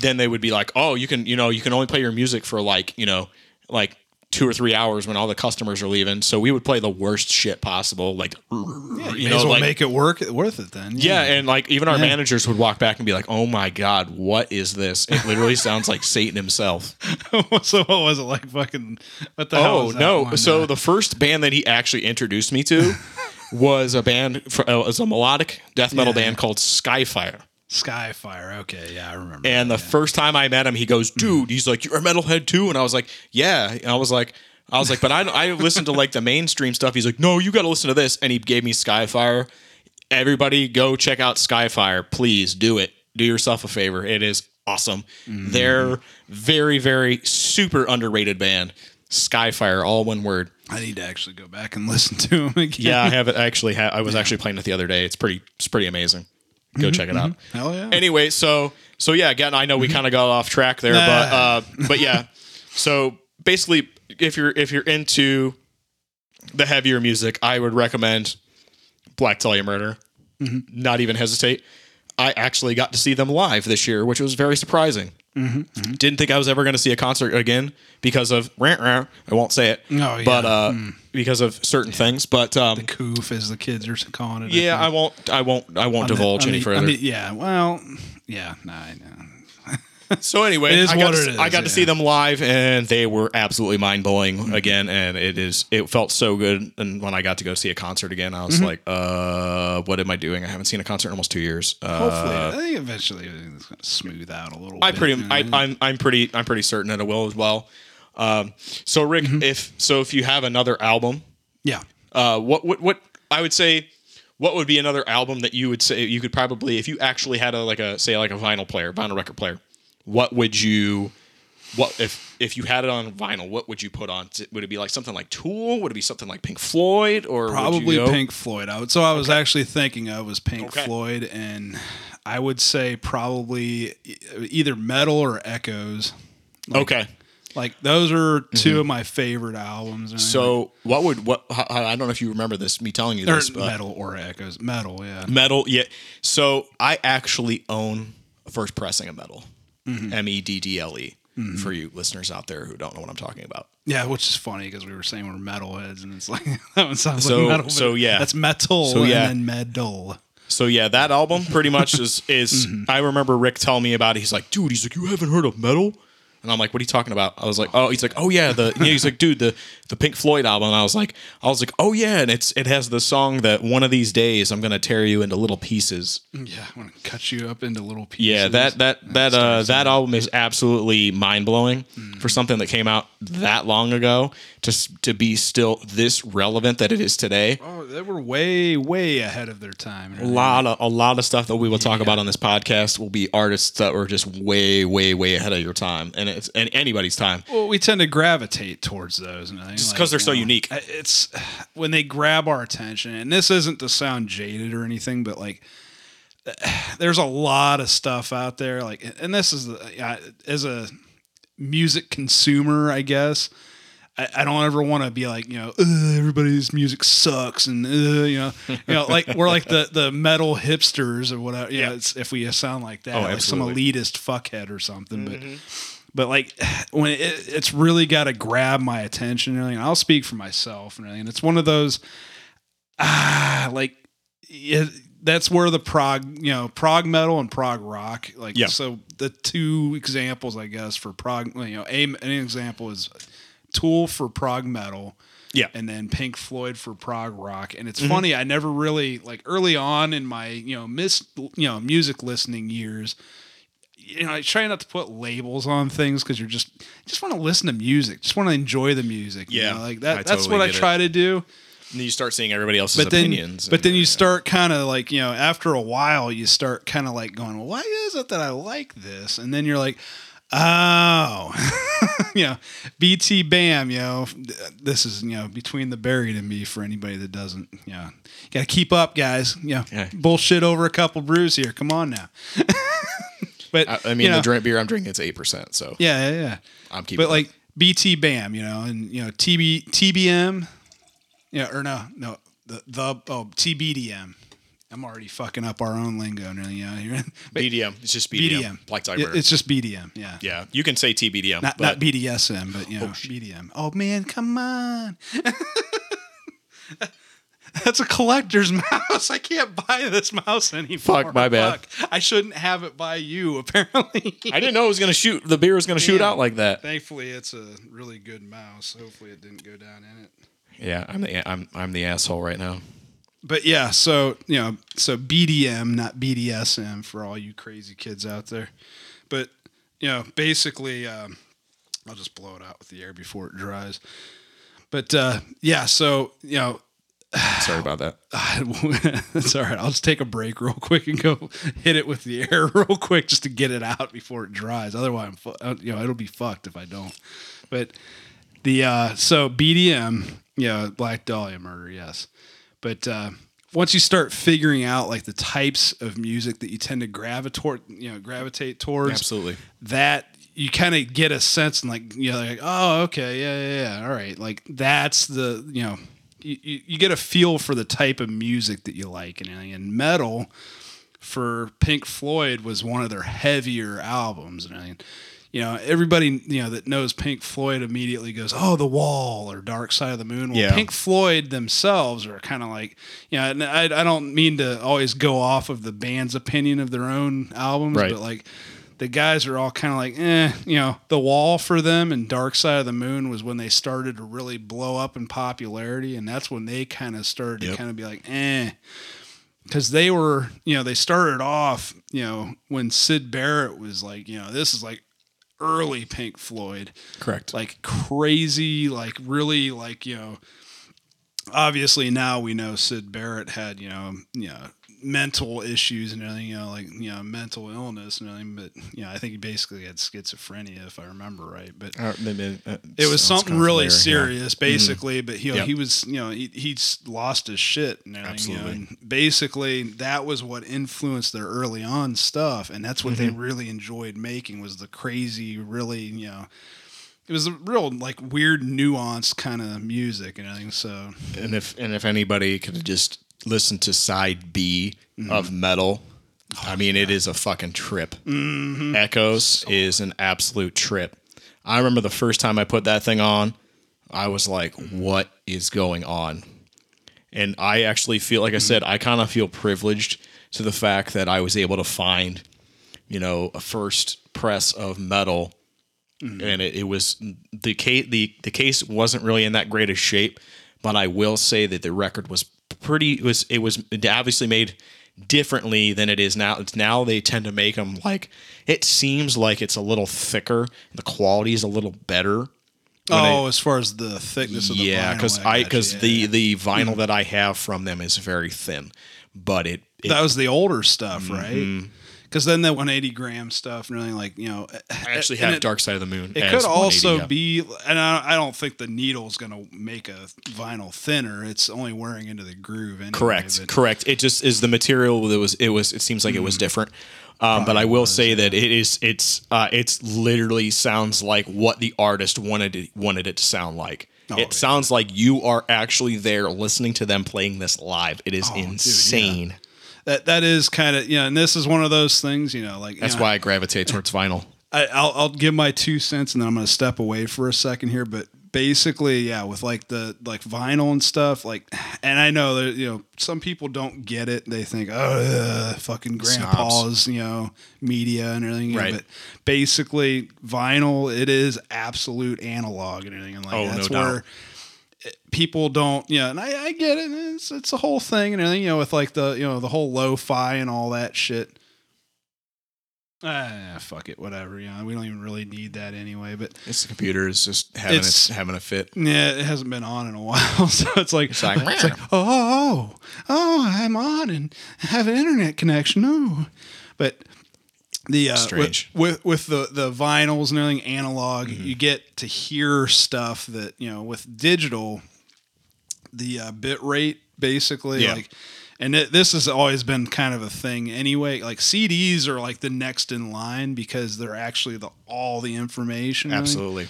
then they would be like, "Oh, you can you know you can only play your music for like you know like two or three hours when all the customers are leaving." So we would play the worst shit possible, like You, you know as well like make it work worth it then. yeah, and like even our managers would walk back and be like, "Oh my god, what is this? It literally sounds like Satan himself." so what was it like? Fucking what the hell? Oh no! So Uh, the first band that he actually introduced me to was a band, for, uh, was a melodic death metal Yeah. band called Skyfire. Skyfire. Okay, yeah, I remember. And the first time I met him, he goes, "Dude," mm. he's like, "You're a metalhead too," and I was like, "Yeah," and I was like. I was like, but I, I listened to like the mainstream stuff. He's like, no, you got to listen to this. And he gave me Skyfire. Everybody go check out Skyfire. Please do it. Do yourself a favor. It is awesome. Mm-hmm. They're very, very super underrated band. Skyfire, all one word. I need to actually go back and listen to him again. Yeah, I have it actually. Ha- I was actually playing it the other day. It's pretty. It's pretty amazing. Go mm-hmm, check it out. Mm-hmm. Hell yeah. Anyway, so so yeah, again, I know we kind of got off track there, but uh, but yeah. So basically, if you're if you're into the heavier music, I would recommend Black Dahlia Murder. Mm-hmm. Not even hesitate. I actually got to see them live this year, which was very surprising. Didn't think I was ever going to see a concert again because of rant rant. I won't say it. Oh, yeah. But uh, because of certain things. But um, Coof, as the kids are calling it. yeah, I think. won't. I won't. I won't On divulge on any the- further. the- yeah, well, yeah, nah, I know. So anyway, I got, to, it I is, got to see them live, and they were absolutely mind blowing again. And it is it felt so good. And when I got to go see a concert again, I was Mm-hmm. like, uh, what am I doing? I haven't seen a concert in almost two years. Uh, Hopefully, I think eventually it's going to smooth out a little I bit. pretty? I, I'm I'm pretty I'm pretty certain that it will as well. Um, so Rick, Mm-hmm. if so, if you have another album, yeah. uh, what what what I would say, what would be another album that you would say you could probably if you actually had a like a say like a vinyl player, vinyl record player, what would you what if if you had it on vinyl, what would you put on? Would it be like something like Tool? Would it be something like Pink Floyd or would you Probably Pink Floyd. I would, so I was actually thinking of was Pink Okay. Floyd, and I would say probably either Meddle or Echoes. Okay. Like those are 2 of my favorite albums. Mm-hmm. So what would what I don't know if you remember this me telling you or this, but Meddle or Echoes. Meddle, yeah. Meddle yeah. So I actually own a first pressing of Meddle. Mm-hmm. M E D D L E for you listeners out there who don't know what I'm talking about. Yeah, which is funny because we were saying we're metalheads, and it's like that one sounds So- like metal. but so, yeah. that's metal. So, yeah. and then metal. So yeah, that album pretty much is is Mm-hmm. I remember Rick telling me about it. He's like, dude, he's like, you haven't heard of Meddle? And I'm like, what are you talking about? I was like, oh, he's like, oh yeah, the yeah, he's like, dude, the the Pink Floyd album. And I was like, I was like, oh yeah, and it's it has the song that one of these days I'm gonna tear you into little pieces. Yeah, I want to cut you up into little pieces. Yeah, that that that uh that album is absolutely mind blowing for something that came out that long ago to to be still this relevant that it is today. Oh, they were way, way ahead of their time. A lot of a lot of stuff that we will talk about on this podcast will be artists that were just way, way, way ahead of your time, and it's and anybody's time. Well, we tend to gravitate towards those, I Just 'cause they're so know, unique. It's when they grab our attention, and this isn't to sound jaded or anything, but like, there's a lot of stuff out there. Like, and this is as a music consumer, I guess. I, I don't ever want to be like you know everybody's music sucks and uh, you know you know like we're like the the metal hipsters or whatever yeah, Yeah. it's, if we sound like that Oh, like some elitist fuckhead or something but but like when it, it's really got to grab my attention and everything, I'll speak for myself and everything. It's one of those ah like it, that's where the prog you know prog metal and prog rock like Yeah. so the two examples I guess for prog you know a, an example is Tool for prog metal Yeah, and then Pink Floyd for prog rock. And it's Mm-hmm. funny, I never really like early on in my you know miss you know music listening years. You know, I try not to put labels on things because you're just just want to listen to music, just want to enjoy the music. you Yeah, know, like that. I that's totally what I get it. try to do. and then you start seeing everybody else's But then, opinions. but and- then you start kind of like you know after a while you start kind of like going, well, why is it that I like this? And then you're like, oh, you know, BTBAM, you know, this is you know between the buried and me for anybody that doesn't, you know, got to keep up, guys. You know, Yeah. bullshit over a couple brews here. Come on now. but I, I mean, you know, the drink beer I'm drinking it's eight percent, so yeah, yeah, yeah. I'm keeping. But like BTBAM, you know, and you know TB TBM, yeah, or no, no, the the oh TBDM. I'm already fucking up our own lingo now. You know, here. But BDM, it's just BDM, BDM. Black Yeah, Tiger. It's just BDM. Yeah. yeah, you can say TBDM, Not, but not BDSM, but you oh, know, BDM. Oh man, come on. That's a collector's mouse. I can't buy this mouse anymore. Fuck, my bad. Fuck. I shouldn't have it by you, apparently. I didn't know it was gonna shoot. The beer was gonna shoot out like that. Thankfully, it's a really good mouse. Hopefully, it didn't go down in it. Yeah, I'm the I'm I'm the asshole right now. But yeah, so you know, so BDM, not BDSM, for all you crazy kids out there. But you know, basically, um, I'll just blow it out with the air before it dries. But uh, yeah, so you know, Sorry about that. that's all right. I'll just take a break real quick and go hit it with the air real quick just to get it out before it dries. Otherwise, I'm fu- uh, you know, it'll be fucked if I don't. But the uh, so BDM, yeah, Black Dahlia murder, yes. But uh, once you start figuring out like the types of music that you tend to gravitate, you know, gravitate towards, Absolutely. that you kind of get a sense and like you know like oh okay yeah yeah yeah all right like that's the you know you, you, get a feel for the type of music that you like and, and Meddle for Pink Floyd was one of their heavier albums and I, mean, you know everybody you know that knows Pink Floyd immediately goes oh the wall or Dark Side of the Moon well Yeah. Pink Floyd themselves are kind of like you know and I, I don't mean to always go off of the band's opinion of their own albums Right. but like the guys are all kind of like, eh, you know, the wall for them and Dark Side of the Moon was when they started to really blow up in popularity, and that's when they kind of started to kind of be like, eh, because they were, you know, they started off, you know, when Syd Barrett was like, you know, this is like early Pink Floyd, Correct. like crazy, like really, like you know, obviously now we know Syd Barrett had you know you know mental issues and everything, you know, like you know mental illness and everything. But you know, I think he basically had schizophrenia, if I remember right. But Uh, maybe, uh, it was something really familiar, yeah. serious, basically. But you know, Yep. he was, you know, he, he's lost his shit and everything. You know, and basically, that was what influenced their early on stuff, and that's what they Mm-hmm. really enjoyed making was the crazy, really, you know. It was a real like weird, nuanced kind of music and everything. So And if and if anybody could just listen to side B of mm-hmm. Meddle, oh, I mean, it is a fucking trip. Mm-hmm. Echoes is an absolute trip. I remember the first time I put that thing on, I was like, mm-hmm. "What is going on?" And I actually feel, like I said, I kind of feel privileged to the fact that I was able to find, you know, a first press of Meddle. And it, it was the case the, the case wasn't really in that great a shape but i will say that the record was pretty it was it was obviously made differently than it is now it's now they tend to make them like it seems like it's a little thicker the quality is a little better oh, as far as the thickness of the yeah because I because yeah. the the vinyl that i have from them is very thin but it, it that was the older stuff, Mm-hmm. right? Because then the 180 gram stuff and everything, like you know, i actually have it- dark side of the moon It could also yeah. be, and I, I don't think the needle is going to make a vinyl thinner. It's only wearing into the groove. Anyway, Correct, but- correct. It just is the material that was. It was. It seems like it was different. Um, but I will say that it is. It's. Uh, it's literally sounds like what the artist wanted it wanted it to sound like. Oh, it yeah. sounds like you are actually there listening to them playing this live. It is Oh, dude, yeah. insane. That that is kind of you know, and this is one of those things, you know, like you That's know, why I gravitate towards vinyl. I, I'll I'll give my two cents and then I'm going to step away for a second here, but basically, yeah, with like the like vinyl and stuff, like, and I know that you know some people don't get it. They think, oh, ugh, fucking grandpa's, you know, media and everything. you Right. But basically, vinyl it is absolute analog and everything. And like Oh, that's doubt. where it- people don't, you know, and I, I get it. It's it's a whole thing and everything. You know, with like the you know the whole lo-fi and all that shit. Ah, fuck it, whatever. You know, we don't even really need that anyway. But It's the computer is just having It's- its having a fit. yeah, it hasn't been on in a while, so it's like it's like, like, oh, oh, oh, I'm on and have an internet connection. Oh, but the uh, Strange. with, with with the the vinyls and everything analog, you get to hear stuff that you know with digital, the uh, bit rate basically Yeah. like. And it, this has always been kind of a thing anyway. Like CDs are like the next in line because they're actually the all the information. Absolutely.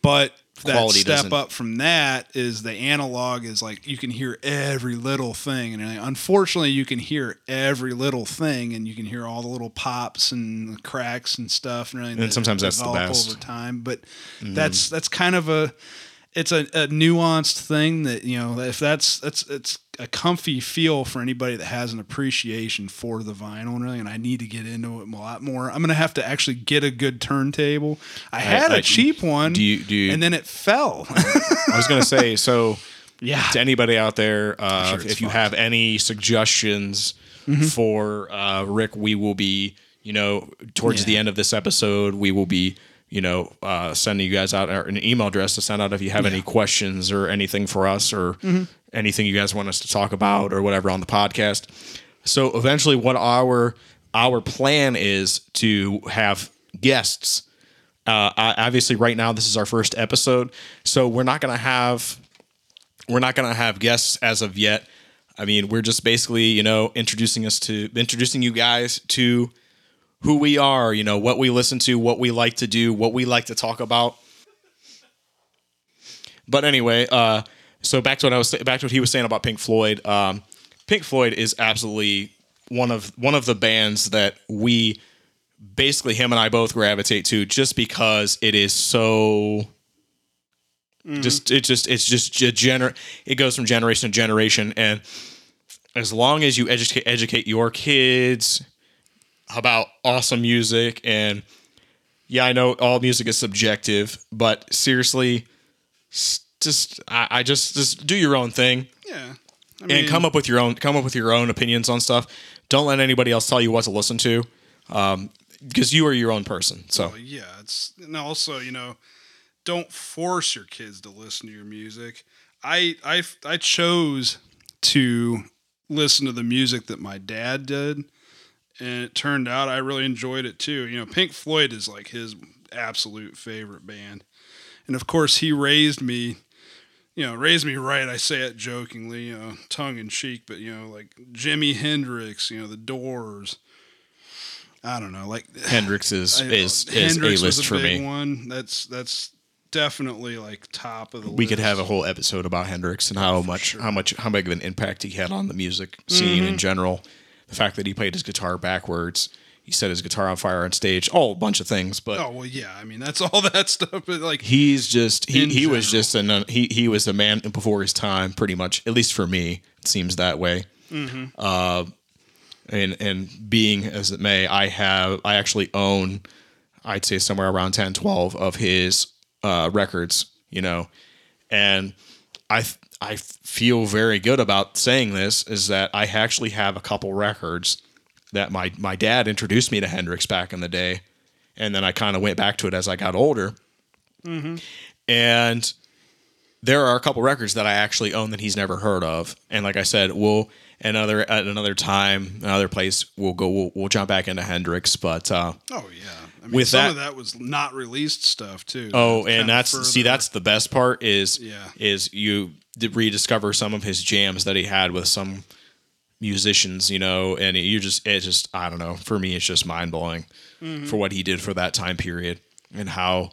But that Quality step up from that is the analog is like you can hear every little thing, and unfortunately, you can hear every little thing, and you can hear all the little pops and cracks and stuff, and, everything And sometimes that's the best. Over time. But mm-hmm. that's that's kind of a it's a, a nuanced thing that you know if that's that's it's a comfy feel for anybody that has an appreciation for the vinyl and everything and I need to get into it a lot more. I'm gonna have to actually get a good turntable. I had a cheap one do you- do you- and then it fell. I was gonna say so. yeah. to anybody out there, uh, sure if, you. Mm-hmm. have any suggestions for uh, Rick, we will be, you know, towards Yeah. the end of this episode, we will be, you know, uh, sending you guys out an email address to send out if you have any questions or anything for us or Mm-hmm. anything you guys want us to talk about or whatever on the podcast. So eventually, what our our plan is to have guests. Uh, obviously, right now this is our first episode, so we're not gonna have we're not going to have guests as of yet. I mean, we're just basically, you know, introducing us to introducing you guys to who we are, you know, what we listen to, what we like to do, what we like to talk about. But anyway, uh so back to what I was back to what he was saying about Pink Floyd. Um Pink Floyd is absolutely one of one of the bands that we basically him and I both gravitate to just because it is so just it just it's just gener it goes from generation to generation and as long as you educate educate your kids about awesome music and yeah i know all music is subjective but seriously just i, I just just do your own thing Yeah. I and come up with your own come up with your own opinions on stuff don't let anybody else tell you what to listen to um because you are your own person so Well, yeah, it's and also you know, don't force your kids to listen to your music. I I I chose to listen to the music that my dad did, and it turned out I really enjoyed it too. You know, Pink Floyd is like his absolute favorite band, and of course he raised me. You know, raised me right. I say it jokingly, you know, tongue in cheek, but you know, like Jimi Hendrix, you know, the Doors. I don't know, like Hendrix is I- is is Hendrix a was list for big me. One that's that's definitely like top of the. We could have a whole episode about Hendrix and how much sure. how much how big of an impact he had on the music scene Mm-hmm. in general. The fact that he played his guitar backwards, he set his guitar on fire on stage, all a bunch of things. But Oh well, yeah. I mean, that's all that stuff. But like, he's just he, he was just an he he was a man before his time pretty much at least for me it seems that way Mm-hmm. uh and and being as it may i have i actually own i'd say somewhere around 10 12 of his uh records you know and i i feel very good about saying this is that i actually have a couple records that my my dad introduced me to hendrix back in the day and then i kind of went back to it as i got older and there are a couple records that I actually own that he's never heard of. And like I said, we'll another at another time, another place, we'll go. We'll, we'll jump back into Hendrix. But uh, oh yeah. I mean, With some that- of that was not released stuff too. oh, Kinda and that's see, that's the best part is Yeah. is you rediscover some of his jams that he had with some musicians, you know, and you just it just I don't know. For me, it's just mind blowing for what he did for that time period and how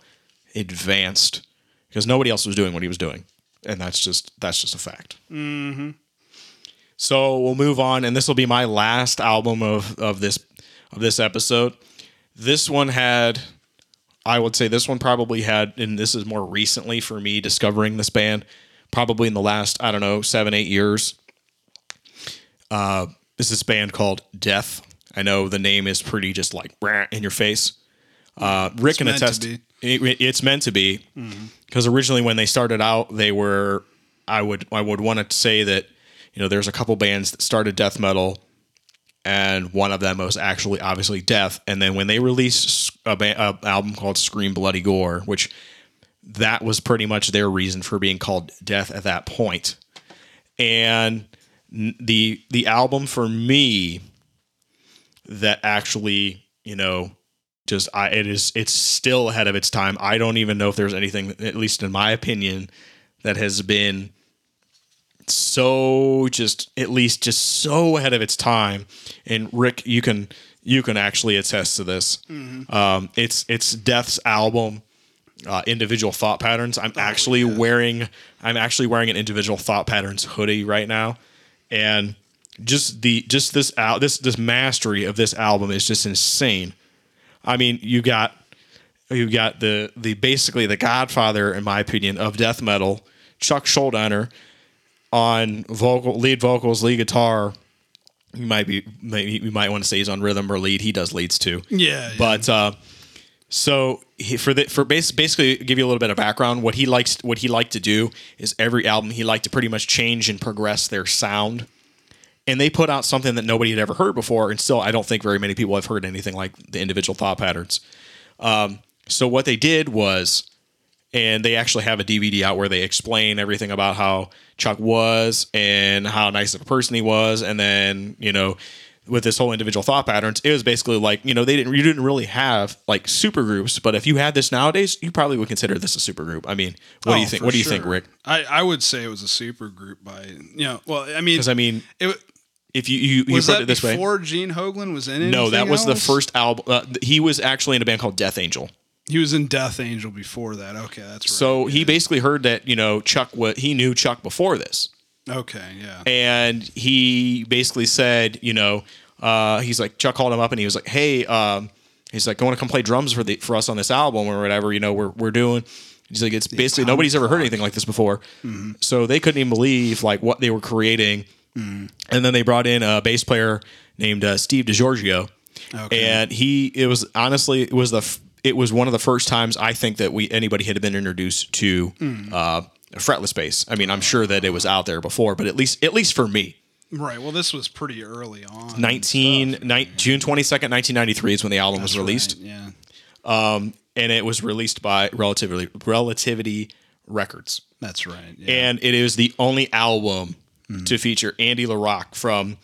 advanced because nobody else was doing what he was doing, and that's just that's just a fact. Mm-hmm. So we'll move on, and this will be my last album of of this of this episode. This one had, I would say, this one probably had, and this is more recently for me discovering this band, probably in the last I don't know seven eight years. Uh, this is this band called Death. I know the name is pretty just like "Brah" in your face. Uh, Rick can meant to attest. It, it's meant to be because originally when they started out, they were. I would I would want to say that you know there's a couple bands that started death metal, and one of them was actually obviously Death. And then when they released a, ba- a album called Scream Bloody Gore, which that was pretty much their reason for being called Death at that point. And the the album for me that actually you know just I it is it's still ahead of its time. I don't even know if there's anything, at least in my opinion, that has been so just at least just so ahead of its time. And Rick, you can you can actually attest to this. Um, it's it's Death's album. Uh, individual thought patterns. I'm actually wearing. I'm actually wearing an individual thought patterns hoodie right now, and just the just this out this this mastery of this album is just insane. I mean, you got you got the the basically the godfather, in my opinion, of death metal, Chuck Schuldiner, on vocal lead vocals, lead guitar. You might be maybe you might want to say he's on rhythm or lead. He does leads too. Yeah, yeah. But uh, so he, for the for bas- basically give you a little bit of background, what he likes what he liked to do is every album he liked to pretty much change and progress their sound. And they put out something that nobody had ever heard before, and still I don't think very many people have heard anything like the individual thought patterns. Um, so what they did was, and they actually have a DVD out where they explain everything about how Chuck was and how nice of a person he was, and then you know, with this whole individual thought patterns, it was basically like you know they didn't you didn't really have like super groups, but if you had this nowadays, you probably would consider this a super group. I mean, what do you Oh, think? What do you think. Rick? I, I would say it was a super group by you know. Well, I mean, Because I mean, it, if you you, you put that it this way, before Gene Hoglan was in it? no, that was the first album. Uh, he was actually in a band called Death Angel. He was in Death Angel before that. Okay, that's right. So he basically heard that you know Chuck what he knew Chuck before this, okay, yeah. and he basically said you know uh, he's like Chuck called him up and he was like hey um, he's like I want to come play drums for the for us on this album or whatever you know we're we're doing. He's like it's basically nobody's ever heard anything like this before, so they couldn't even believe like what they were creating, and then they brought in a bass player named uh, Steve DiGiorgio Okay. and he it was honestly it was the f- it was one of the first times I think that we anybody had been introduced to uh, a fretless bass. I mean, I'm sure that it was out there before, but at least at least for me, right. Well, this was pretty early on. 19 ni- June 22nd, 1993 is when the album was released, right, Yeah. and it was released by Relativity Relativity Records. That's right. Yeah. and it is the only album to feature Andy LaRocque from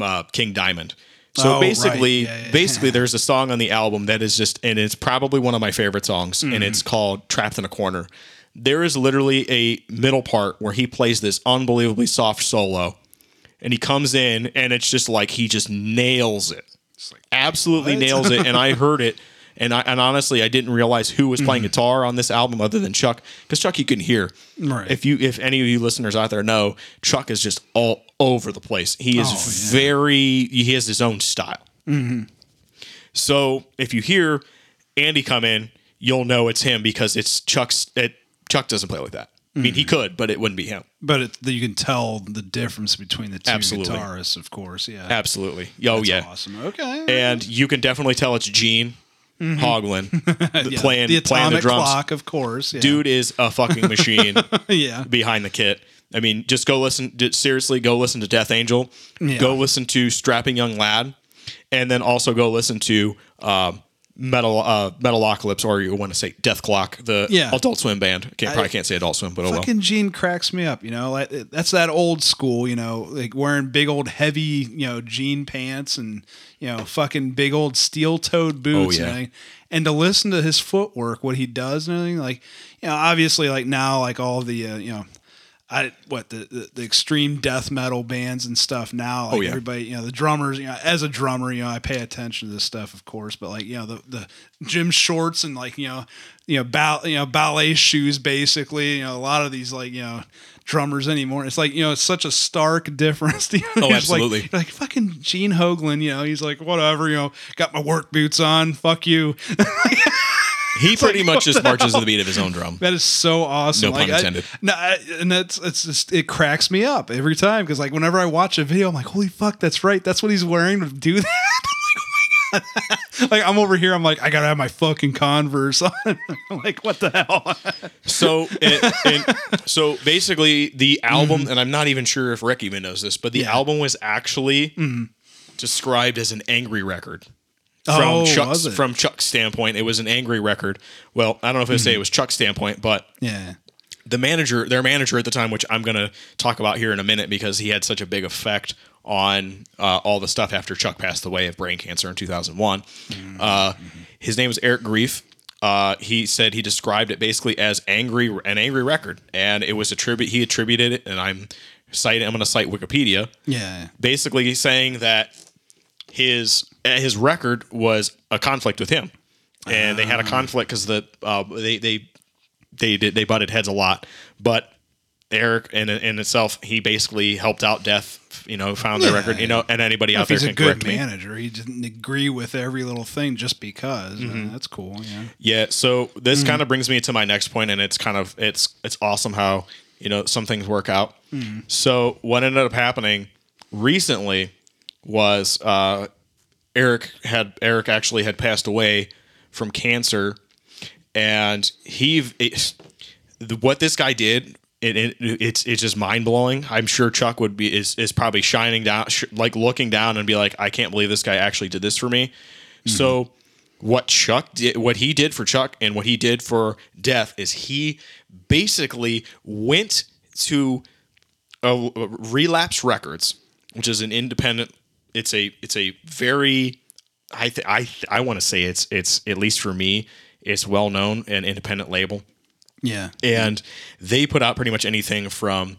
uh, King Diamond. So Oh, basically, right. Yeah, yeah, basically, there's a song on the album that is just, and it's probably one of my favorite songs, and mm. it's called "Trapped in a Corner." There is literally a middle part where he plays this unbelievably soft solo, and he comes in, and it's just like he just nails it, like, absolutely what? nails it. And I heard it, and I and honestly, I didn't realize who was playing mm-hmm. guitar on this album other than Chuck, because Chuck you can hear. Right. If you, if any of you listeners out there know, Chuck is just all over the place. He is Oh, yeah. very. He has his own style. Mm-hmm. So if you hear Andy come in, you'll know it's him because it's Chuck's. It, Chuck doesn't play like that. I mean, he mm-hmm. could, but it wouldn't be him. but it, you can tell the difference between the two Absolutely. guitarists, of course. Yeah. Absolutely. Oh That's yeah. Awesome. Okay. And you can definitely tell it's Gene Hoglan the- Mm-hmm. Yeah, playing the playing the drums. clock, of course. Yeah. Dude is a fucking machine Yeah. behind the kit. I mean, just go listen. seriously, go listen to Death Angel. Yeah. Go listen to Strapping Young Lad, and then also go listen to um, Metal uh, Metalocalypse, or you want to say Dethklok, the Yeah. Adult Swim band. I can't, probably can't say Adult Swim, but oh well. Fucking Gene cracks me up, you know. Like that's that old school, you know, like wearing big old heavy, you know, jean pants and you know, fucking big old steel-toed boots. Oh, yeah. and, and to listen to his footwork, what he does and everything, like you know, obviously, like now, like all the uh, you know. I what the, the the extreme death metal bands and stuff now. Like Oh, yeah. everybody, you know, the drummers. You know, as a drummer, you know, I pay attention to this stuff, of course. But like, you know, the the gym shorts and like you know, you know, ball, you know, ballet shoes, basically. You know, a lot of these like you know drummers anymore. It's like you know, it's such a stark difference. You know, Oh, It's like- absolutely. Like, fucking Gene Hoglan. You know, he's like whatever. You know, got my work boots on. Fuck you. He pretty like, much just marches to the beat of his own drum. That is so awesome. No like, pun I- intended. no, I, and that's it's just it cracks me up every time because like whenever I watch a video, I'm like, holy fuck, that's right. That's what he's wearing to do that. I'm like, oh my god. like I'm over here. I'm like, I gotta have my fucking Converse on. Like, what the hell? So, and, and so basically, the album, and I'm not even sure if Rick even knows this, but the Mm-hmm. Yeah. album was actually described as an angry record. From Oh, Chuck's from Chuck's standpoint, it was an angry record. Well, I don't know if I Mm-hmm. say it was Chuck's standpoint, but yeah. the manager, their manager at the time, which I'm going to talk about here in a minute because he had such a big effect on uh, all the stuff after Chuck passed away of brain cancer in 2001. Uh, his name was Eric Greif. Uh, he said he described it basically as angry, an angry record, and it was attribute. He attributed it, and I'm citing. I'm going to cite Wikipedia Yeah. basically saying that his uh, his record was a conflict with him, and they had a conflict because the uh, they they they did they butted heads a lot, but Eric in in itself he basically helped out Death, you know, found the record, you know, and anybody out If there he's a can good correct me. manager, he didn't agree with every little thing just because. Uh, that's cool. Yeah. Yeah, so this Mm-hmm. kind of brings me to my next point, and it's kind of it's it's awesome how you know some things work out. Mm-hmm. So what ended up happening recently was uh, Eric had Eric actually had passed away from cancer, and he it, what this guy did. It, it, it's it's just mind blowing. I'm sure Chuck would be is is probably shining down, sh- like looking down and be like, I can't believe this guy actually did this for me. So what Chuck did, what he did for Chuck and what he did for Death is he basically went to uh, Relapse Records, which is an independent. It's a it's a very I th- I th- I want to say it's it's at least for me it's well known and independent label Yeah. and they put out pretty much anything from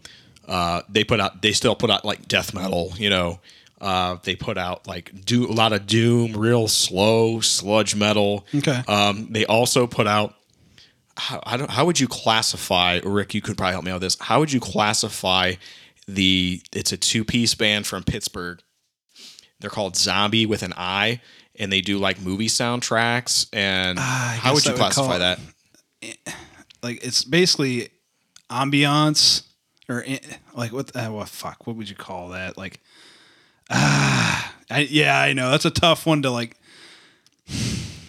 uh, they put out they still put out like death metal you know uh, they put out like do a lot of doom real slow sludge metal Okay. um, they also put out how, I don't, how would you classify rick you could probably help me out with this how would you classify the it's a two-piece band from pittsburgh they're called Zombi with an i and they do like movie soundtracks and I how would you would classify it- that? Like it's basically ambiance or like what uh, what fuck what would you call that? Like ah I, yeah I know that's a tough one to like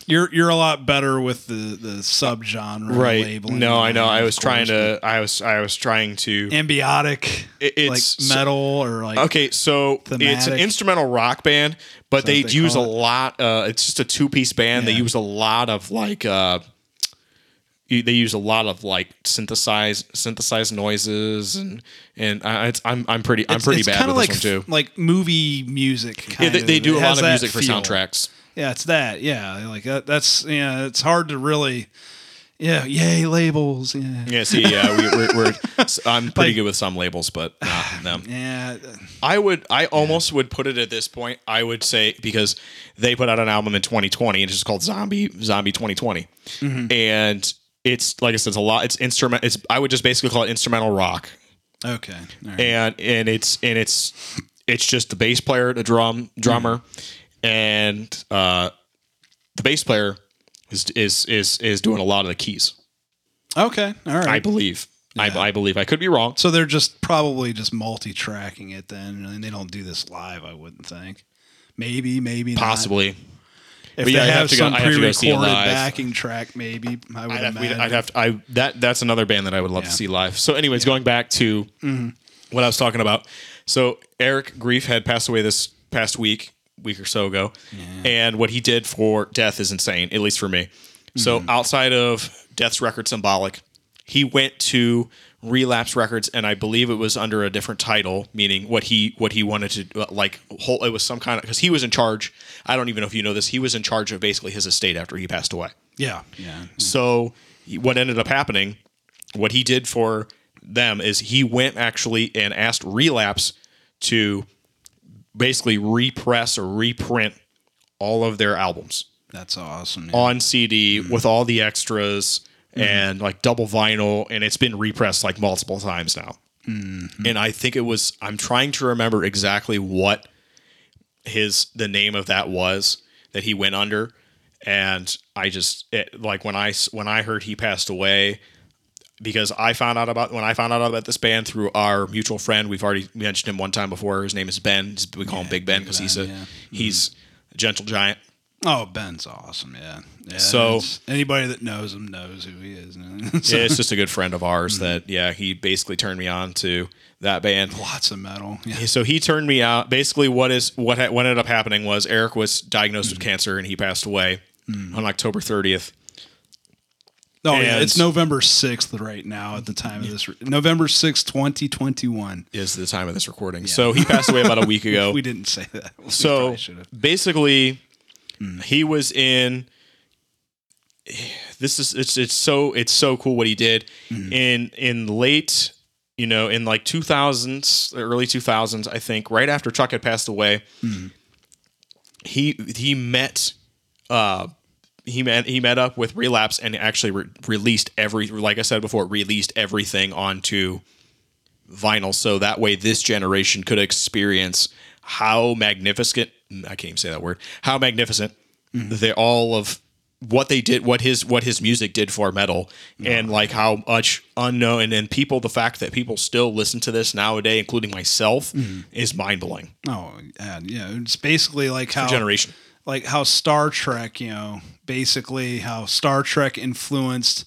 you're you're a lot better with the the subgenre right labeling no i know i was trying to i was i was trying to ambiotic It- it's- like metal or like okay so it's an instrumental rock band but they, they use a lot uh it's just a two-piece band they use a lot of like uh they use a lot of like synthesized synthesized noises and and I, it's, I'm I'm pretty I'm It's- pretty it's bad with like too. like movie music. Yeah, they, they of. do It a lot of music for soundtracks. Yeah, it's that. Yeah, like that, that's yeah. It's hard to really. Yeah, yay labels. Yeah, Yeah, see, yeah, we, we're, we're I'm pretty Like- good with some labels, but not them. yeah. I would, I almost would put it at this point. I would say because they put out an album in 2020 and it's just called Zombie Zombie 2020, Mm-hmm. and it's like I said, it's a lot. It's instrument. It's I would just basically call it instrumental rock, Okay. Right. and and it's and it's it's just the bass player, the drum drummer, and uh, the bass player is is is is doing a lot of the keys. okay. All right. I believe. Yeah. I, I believe. I could be wrong. so they're just probably just multi-tracking it then, and they don't do this live. I wouldn't think. Maybe, maybe not. Possibly. If But yeah, they have have, to go- some I'd have to go pre-recorded backing track, maybe I would I'd have, imagine. I'd have to, I that that's another band that I would love Yeah. to see live. So, anyways, going back to what I was talking about. So Eric Greif had passed away this past week, week or so ago, and what he did for Death is insane, at least for me. So outside of Death's record, Symbolic, he went to Relapse Records, and I believe it was under a different title, meaning what he what he wanted to uh, like. Whole, it was some kind of because he was in charge. I don't even know if you know this. He was in charge of basically his estate after he passed away. yeah, yeah. So what ended up happening, what he did for them is he went actually and asked Relapse to basically repress or reprint all of their albums That's awesome. yeah. on CD mm-hmm. with all the extras mm-hmm. and like double vinyl, and it's been repressed like multiple times now. Mm-hmm. And I think it was I'm trying to remember exactly what his the name of that was that he went under, and I just it, like I when I heard he passed away. Because I found out about when I found out about this band through our mutual friend, we've already mentioned him one time before. His name is Ben. We call him Big Ben because he's a yeah. he's a gentle giant. Oh, Ben's awesome. Yeah. yeah So- anybody that knows him knows who he is. so, yeah, it's just a good friend of ours mm-hmm. that yeah he basically turned me on to that band. lots of metal. Yeah. So he turned me out. Basically, what is what ha- what ended up happening was Eric was diagnosed mm-hmm. with cancer and he passed away mm. on October 30th. Oh yeah, it's November sixth right now at the time of this. Re- November sixth, twenty twenty one. Is the time of this recording. So he passed away about a week ago. We didn't say that. We so probably should have. basically, hmm. he was in. This is it's it's so it's so cool what he did hmm. in in late you know in like 2000s early 2000s I think right after Chuck had passed away hmm. he he met uh he met he met up with relapse and actually re- released every like I said before released everything onto vinyl. So that way this generation could experience how magnificent I can't even say that word how magnificent mm-hmm. they all of what they did what his what his music did for metal and like how much unknown and, and people the fact that people still listen to this nowadays including myself mm-hmm. is mind-blowing. Oh yeah, yeah. It's basically like how generation like how Star Trek, you know, basically how Star Trek influenced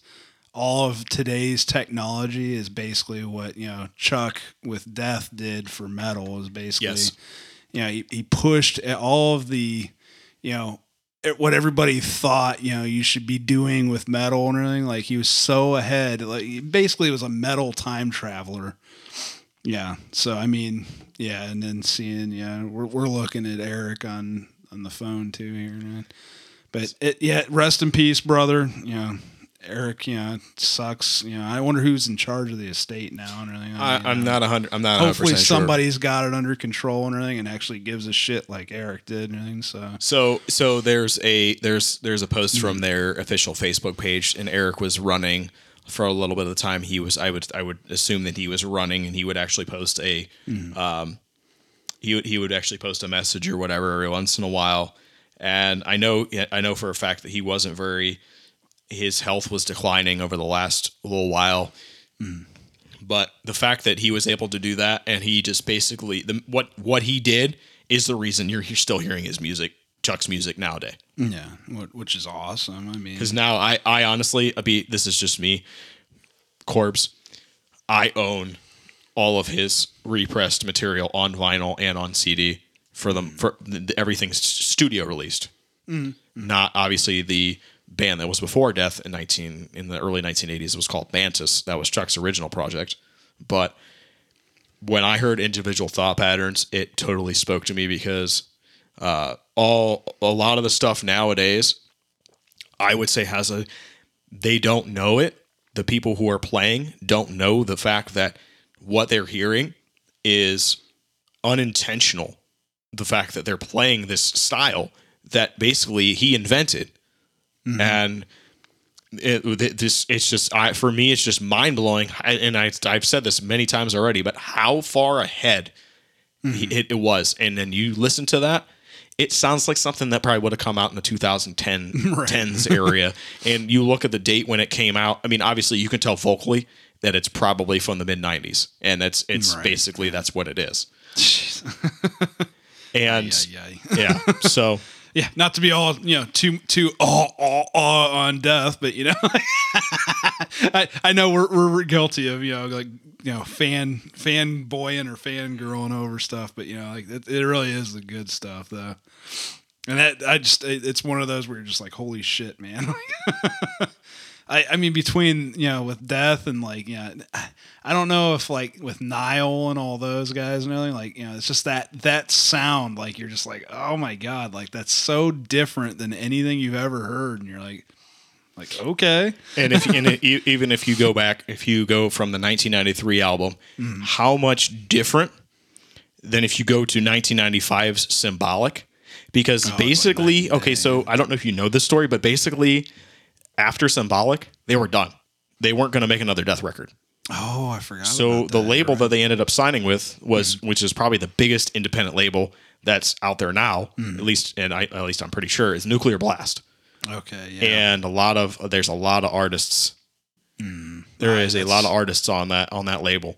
all of today's technology is basically what, you know, Chuck with Death did for metal is basically Yes. you know, he, he pushed all of the, you know, what everybody thought, you know, you should be doing with metal and everything. Like he was so ahead. Like he basically was a metal time traveler. Yeah. So I mean, yeah, and then seeing, yeah, we're we're looking at Eric on on the phone too here, man. But it, yeah, rest in peace, brother. You know, Eric. You know, sucks. You know, I wonder who's in charge of the estate now and everything. I, uh, not a hundred I'm not a hundred Hopefully, percent sure. somebody's got it under control and everything, and actually gives a shit like Eric did and everything. So So so there's a there's there's a post Mm-hmm. from their official Facebook page, and Eric was running for a little bit of the time. He was I would I would assume that he was running, and he would actually post a Mm-hmm. um he would he would actually post a message or whatever every once in a while. And I know I know for a fact that he wasn't very his health was declining over the last little while. But the fact that he was able to do that, and he just basically the, what what he did is the reason you're, you're still hearing his music, Chuck's music nowadays. yeah, which is awesome. I mean, Because now I I honestly, I be this is just me, Korbs. I own all of his repressed material on vinyl and on CD for them for the, everything's studio released. Not obviously the band that was before Death in 19 in the early 1980s. It was called Mantis. That was Chuck's original project. But when I heard individual thought patterns, it totally spoke to me because uh, all a lot of the stuff nowadays, I would say has a they don't know it. The people who are playing don't know the fact that what they're hearing is unintentional. The fact that they're playing this style that basically he invented, mm-hmm. and it, this it's just I, for me it's just mind blowing. And I I've said this many times already, but how far ahead he, mm-hmm. it, it was, and then you listen to that. It sounds like something that probably would have come out in the 2010 10s area. And you look at the date when it came out. I mean, obviously you can tell vocally that it's probably from the mid 90s, and that's it's Right. basically that's what it is. And yeah, yeah. yeah, so Yeah, not to be all you know too too all, all, all on death, but you know, I I know we're we're guilty of you know like you know fan fanboying or fangirling over stuff, but you know like it, it really is the good stuff though, and that I just it, it's one of those where you're just like holy shit, man. I, I mean between you know with death and like yeah I don't know if like with Nile and all those guys and everything like you know it's just that that sound like you're just like oh my god like that's so different than anything you've ever heard and you're like like okay and if and it, even if you go back, if you go from the 1993 album, Mm-hmm. how much different than if you go to 1995's Symbolic? Because Oh, basically, okay, so I don't know if you know this story, but basically, after Symbolic, they were done. They weren't going to make another Death record. oh I forgot So the that. label that they ended up signing with was, which is probably the biggest independent label that's out there now, Mm. at least, and I, at least I'm pretty sure, is Nuclear Blast okay yeah and a lot of there's a lot of artists. Hmm. There is a lot of artists on that on that label.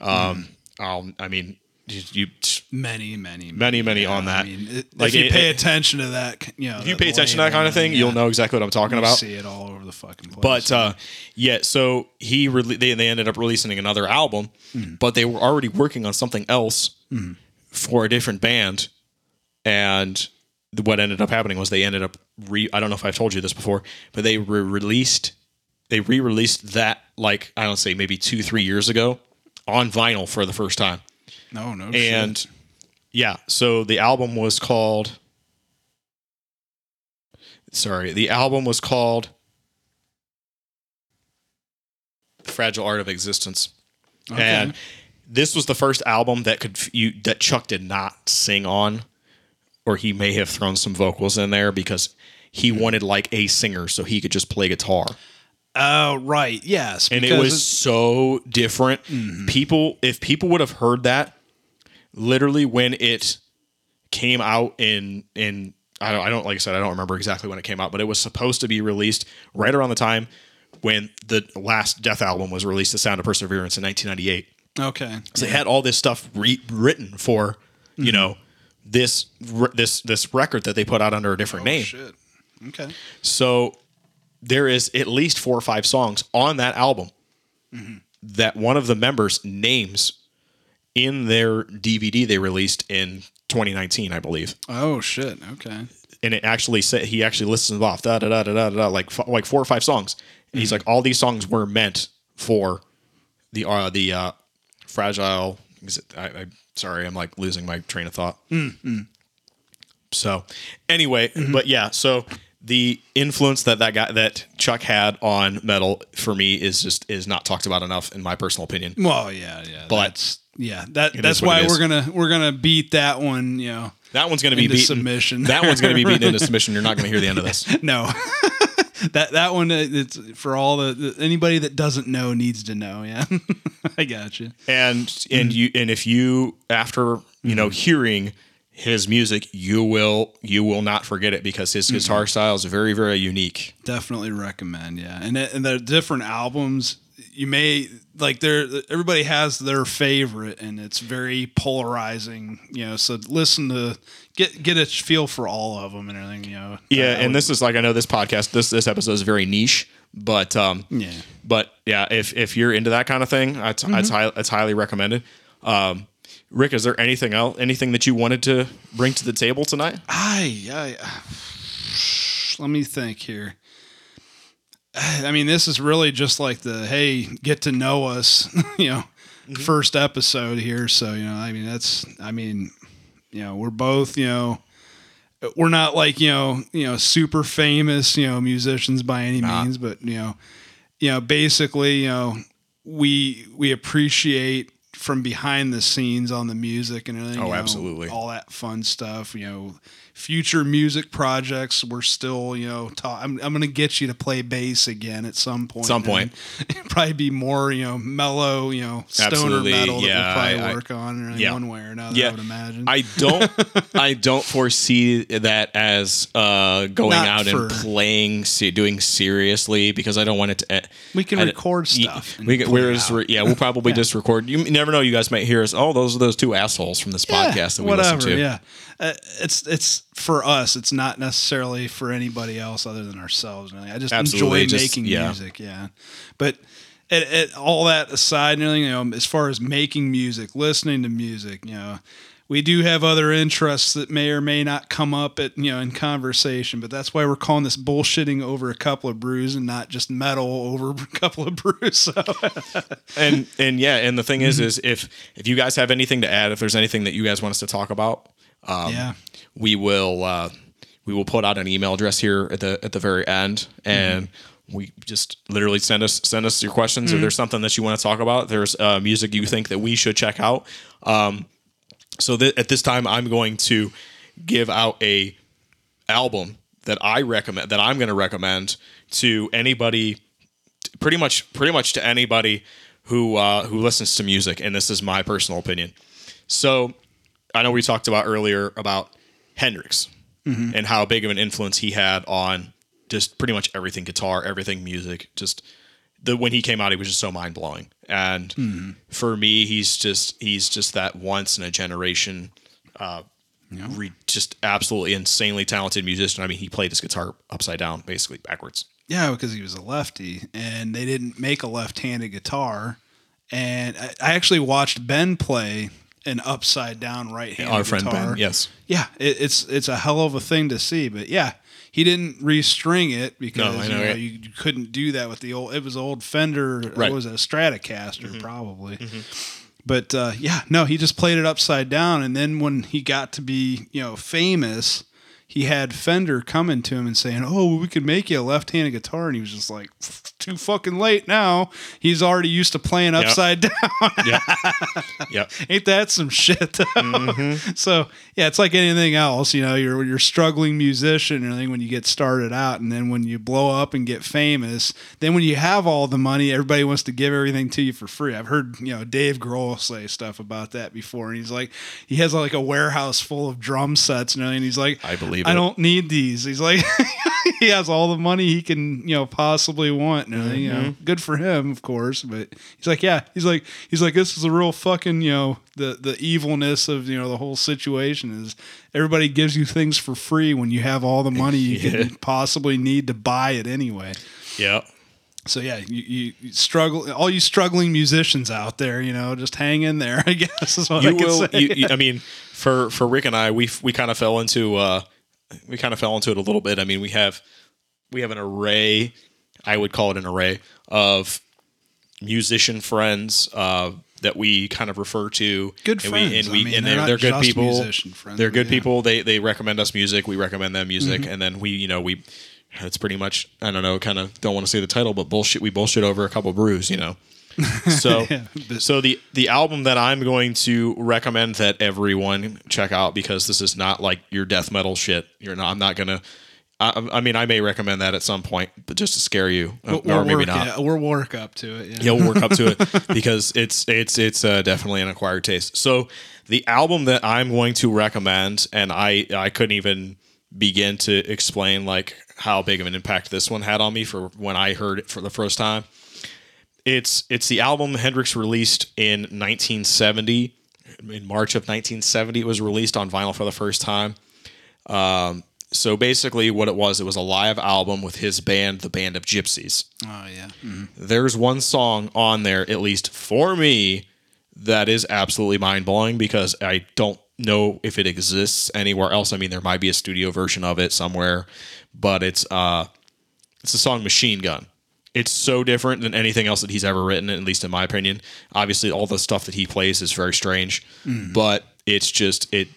Um. I'll, I mean, you, you many many Many, many on that. I mean Like, if you it- pay it- attention to that you know if you pay attention to that kind of thing, you'll know exactly what I'm talking you about. see it all over the fucking place But uh, yeah, so he rele- they they ended up releasing another album, Hmm. but they were already working on something else for a different band, and what ended up happening was they ended up re. I don't know if I've told you this before, but they re- released they re-released that like I don't say maybe two three years ago on vinyl for the first time, no no and shit. yeah, so the album was called. Sorry, the album was called "The Fragile Art of Existence. Okay. And this was the first album that could you that Chuck did not sing on, or he may have thrown some vocals in there because he wanted like a singer so he could just play guitar. Oh right yes And it was so different. Mm-hmm. People, if people would have heard that, literally when it came out in in I don't I don't like I said I don't remember exactly when it came out, but it was supposed to be released right around the time when the last Death album was released, The Sound of Perseverance in 1998. okay So they had all this stuff re- written for, you mm-hmm. know, this this this record that they put out under a different oh, name. shit okay So there is at least four or five songs on that album that one of the members names in their DVD they released in 2019, I believe. oh shit okay And it actually said he actually lists them off da da da da da da like f- like four or five songs. And he's like, all these songs were meant for the uh the uh fragile. Is it, I, I sorry, I'm like losing my train of thought. So anyway, but yeah, so the influence that that guy that Chuck had on metal for me is just is not talked about enough in my personal opinion. Well, yeah, yeah. But that's yeah. That that's why we're gonna we're gonna beat that one. You know, That one's to be beaten submission. That one's to be beaten into submission. You're not to hear the end of this. no. that that one uh, it's for all the, the anybody that doesn't know needs to know. Yeah, I got you. And and you and if you after you know hearing his music, you will you will not forget it because his guitar style is very very unique. Definitely recommend. Yeah, and it- and the different albums you may like. There, everybody has their favorite, and it's very polarizing. You know, so listen to get get a feel for all of them and everything. You know. Yeah, and would- this is like I know this podcast this this episode is very niche, but um Yeah. but yeah, if if you're into that kind of thing, it's it's highly recommended. Um, Rick, is there anything else, anything that you wanted to bring to the table tonight? I, I let me think here. I mean, this is really just like the hey, get to know us, you know, first episode here. So you know, I mean, that's, I mean, you know, we're both, you know, we're not like you know, you know, super famous, you know, musicians by any means, but you know, you know, basically, you know, we we appreciate from behind the scenes on the music and everything. Oh, you know, absolutely. all that fun stuff. You know, future music projects. We're still, you know, ta- I'm I'm gonna get you to play bass again at some point. Some point. Probably be more, you know, mellow, you know, stoner Absolutely, metal that yeah, we'll probably I- I- work on in yeah. one way or another. Yeah. I would imagine. I don't I don't foresee that as uh, going Not out and playing se- doing seriously because I don't want it to. eh, We can I- record stuff We can, whereas out. yeah, we'll probably just record. You never know. You guys might hear us. Oh, those are those two assholes from this podcast that we whatever. listen to. Yeah, uh, it's it's for us. It's not necessarily for anybody else other than ourselves. Really. I just Absolutely, enjoy just- making yeah. music. Yeah, but. It, it, all that aside and you know, as far as making music, listening to music, you know, we do have other interests that may or may not come up at you know in conversation, but that's why we're calling this bullshitting over a couple of brews and not just metal over a couple of brews. So and and yeah, and the thing is, is if if you guys have anything to add, if there's anything that you guys want us to talk about, um, yeah, we will uh, we will put out an email address here at the at the very end, and we just literally send us send us your questions. If there's something that you want to talk about, there's uh, music you think that we should check out. Um, so th- at this time, I'm going to give out a album that I recommend that I'm going to recommend to anybody pretty much pretty much to anybody who uh, who listens to music, and this is my personal opinion. So I know we talked about earlier about Hendrix and how big of an influence he had on just pretty much everything guitar, everything music. Just the when he came out, he was just so mind blowing. And for me, he's just he's just that once in a generation. Uh, re- just absolutely insanely talented musician. I mean, he played his guitar upside down, basically backwards. Yeah, because he was a lefty, and they didn't make a left-handed guitar. And I, I actually watched Ben play an upside down right-handed Our friend guitar. Ben, yes. Yeah, it, it's it's a hell of a thing to see. But yeah, he didn't restring it because you, know, know, yeah. you, you couldn't do that with the old. It was old Fender. Right. Mm-hmm. It was a Stratocaster probably. But uh, yeah, no, he just played it upside down, and then when he got to be you know famous, he had Fender coming to him and saying, "Oh, we could make you a left-handed guitar," and he was just like, "Too fucking late now." He's already used to playing upside down. Yeah. yeah. Ain't that some shit though? Mm-hmm. So yeah, it's like anything else. You know, you're you're a struggling musician and everything when you get started out, and then when you blow up and get famous, then when you have all the money, everybody wants to give everything to you for free. I've heard you know Dave Grohl say stuff about that before, and he's like, he has like a warehouse full of drum sets and everything. And he's like, I believe I don't need these. He's like, he has all the money he can you know possibly want and. You Mm-hmm. know, good for him, of course. But he's like, yeah, he's like, he's like, this is a real fucking you know the the evilness of you know the whole situation is everybody gives you things for free when you have all the money you can possibly need to buy it anyway. Yeah. So yeah, you, you, struggle, all you struggling musicians out there, you know, just hang in there. I guess is what I You can will. say. You- I mean, for for Rick and I, we we kind of fell into uh, we kind of fell into it a little bit. I mean, we have we have an array. I would call it an array of musician friends uh, that we kind of refer to. Good and friends. We, and I mean, and they're they're, they're good people. friends, they're good yeah. Mm-hmm. people. They they recommend us music. We recommend them music, and then we you know we. It's pretty much I don't know, kind of don't want to say the title, but bullshit. We bullshit over a couple brews, you know. So, Yeah, so the the album that I'm going to recommend that everyone check out because this is not like your death metal shit. You're not. I'm not gonna. I, I mean, I may recommend that at some point, but just to scare you, uh, We'll, or maybe work, not. yeah, we'll work up to it. Yeah. Yeah, we'll work up to it because it's it's it's uh, definitely an acquired taste. So the album that I'm going to recommend, and I I couldn't even begin to explain like how big of an impact this one had on me for when I heard it for the first time. It's it's the album Hendrix released in 1970. In March of 1970, it was released on vinyl for the first time. Um, so basically, what it was, it was a live album with his band, the Band of Gypsys Oh yeah. Mhm. there's one song on there, at least for me, that is absolutely mind blowing because I don't know if it exists anywhere else. I mean, there might be a studio version of it somewhere, but it's uh, it's the song "Machine Gun." It's so different than anything else that he's ever written, at least in my opinion. Obviously, all the stuff that he plays is very strange, mm-hmm. but it's just it.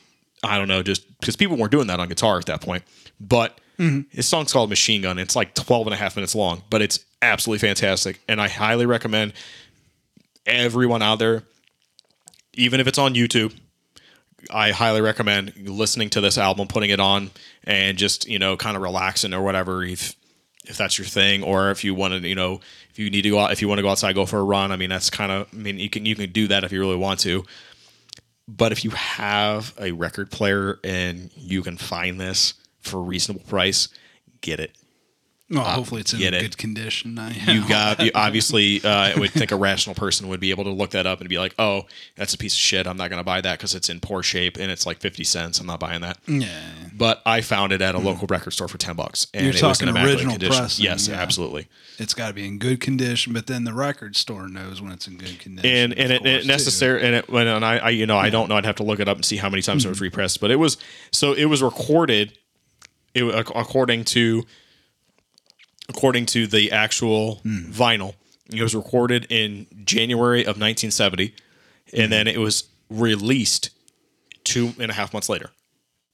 I don't know, just because people weren't doing that on guitar at that point. But mm-hmm. his song's called Machine Gun. It's like 12 and a half minutes long, but it's absolutely fantastic. And I highly recommend everyone out there, even if it's on YouTube, I highly recommend listening to this album, putting it on, and just you know, kind of relaxing or whatever. If if that's your thing, or if you want to, you know, if you need to go out, if you want to go outside, go for a run. I mean, that's kind of. I mean, you can you can do that if you really want to. But if you have a record player and you can find this for a reasonable price, get it. Well, uh, hopefully it's in get it. good condition. You got you, obviously. Uh, I would think a rational person would be able to look that up and be like, "Oh, that's a piece of shit. I'm not going to buy that because it's in poor shape and it's like fifty cents. I'm not buying that." yeah. But I found it at a mm. local record store for ten bucks, and You're it was in original condition. pressing, yes, yeah. absolutely. It's got to be in good condition, but then the record store knows when it's in good condition. And and it, it necessary and it when and I, I you know I don't know I'd have to look it up and see how many times it was mm-hmm. repressed, but it was so it was recorded. It according to according to the actual hmm. vinyl, it was recorded in January of 1970, and hmm. then it was released two and a half months later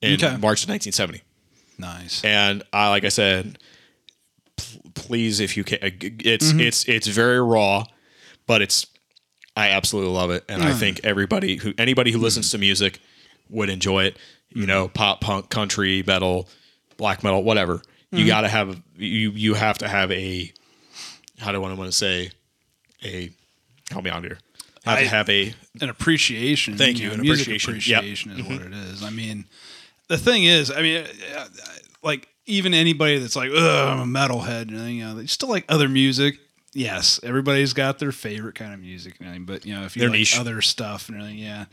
in Okay. March of 1970. Nice. and I like I said, p- please if you can, uh, it's Mm-hmm. it's it's very raw, but it's I absolutely love it, and I mm. think everybody who anybody who listens mm. to music would enjoy it. You Mm-hmm. know, pop, punk, country, metal, black metal, whatever. You Mm-hmm. got to have you you have to have a how do I want to say a help me out here. Have I- to have a an appreciation. Thank you, know, an music appreciation. Yep. appreciation is what it is. I mean, the thing is, I mean, uh, uh, like even anybody that's like, "Ugh, I'm a metalhead," and you know, they still like other music. Yes, everybody's got their favorite kind of music, and everything, but you know, if you Their like niche. other stuff and everything, yeah.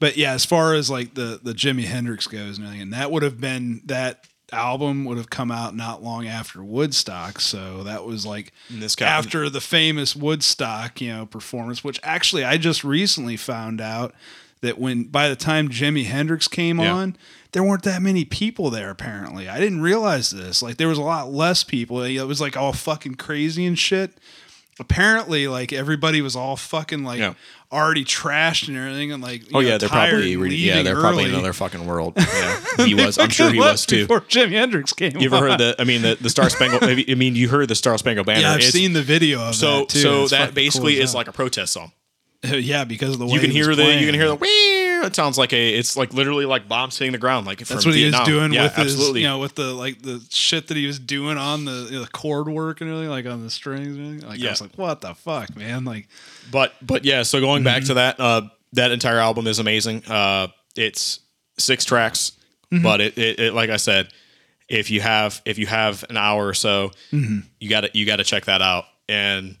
But yeah, as far as like the the Jimi Hendrix goes and everything, and that would have been that album would have come out not long after Woodstock, so that was like this guy after the famous Woodstock, you know, performance, which actually I just recently found out that when by the time Jimi Hendrix came Yeah. on, there weren't that many people there apparently. I didn't realize this. Like there was a lot less people. It was like all fucking crazy and shit. Apparently, like everybody was all fucking like Yeah. Already trashed and everything, and like Oh know, yeah, they're probably re- yeah, they're probably in another fucking world. Yeah, he was. I'm sure he was too. Before Jimi Hendrix came, You ever on. heard the? I mean, the, the Star Spangled. I mean you heard the Star Spangled Banner. Yeah, I've It's- seen the video of So that too. so that basically cool is like a protest song. yeah, because of the way You can hear the you can hear the wee. It sounds like a. It's like literally like bombs hitting the ground. Like That's what he was doing yeah, with his, you know, with the like the shit that he was doing on the, you know, the chord work and everything, like on the strings. And everything. Like I was like, what the fuck, man? Like, But but yeah, so going back Mm-hmm. to that, uh, that entire album is amazing. Uh, it's six tracks, Mm-hmm. but it, it, it like I said, if you have if you have an hour or so, Mm-hmm. you got to you got to check that out. And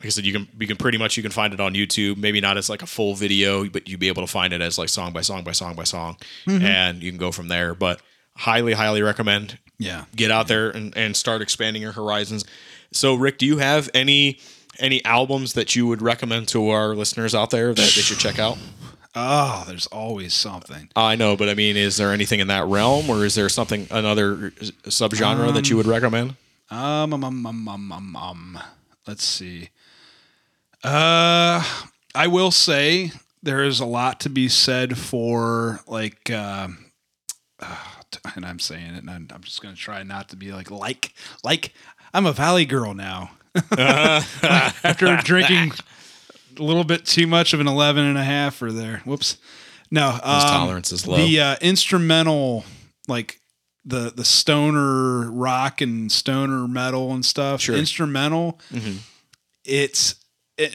like I said, you can you can pretty much you can find it on YouTube. Maybe not as like a full video, but you'd be able to find it as like song by song by song by song, Mm-hmm. and you can go from there. But highly highly recommend yeah, get out there and, and start expanding your horizons. So, Rick, do you have any any albums that you would recommend to our listeners out there that they should check out? oh, there's always something. I know, but I mean, is there anything in that realm, or is there something another subgenre that you would recommend? Um, um, um, um, um, um, um. Let's see. Uh, I will say there is a lot to be said for like, uh, and I'm saying it, and I'm, I'm just gonna try not to be like like like I'm a Valley girl now. After drinking a little bit too much of an 11 and a half for there. Whoops. No, His um, tolerance is low. the uh, instrumental like the the stoner rock and stoner metal and stuff Sure. instrumental Mhm. it's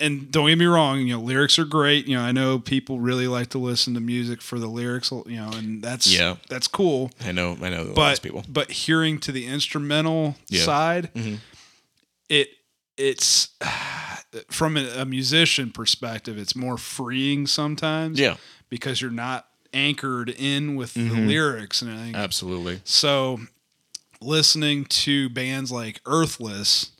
and don't get me wrong you know lyrics are great you know i know people really like to listen to music for the lyrics you know and that's Yeah. that's cool I know, I know, but people. but hearing to the instrumental Yeah. side Mhm. it it's from a, a musician perspective it's more freeing sometimes Yeah, because you're not anchored in with the Mhm. lyrics and everything. absolutely. So listening to bands like Earthless,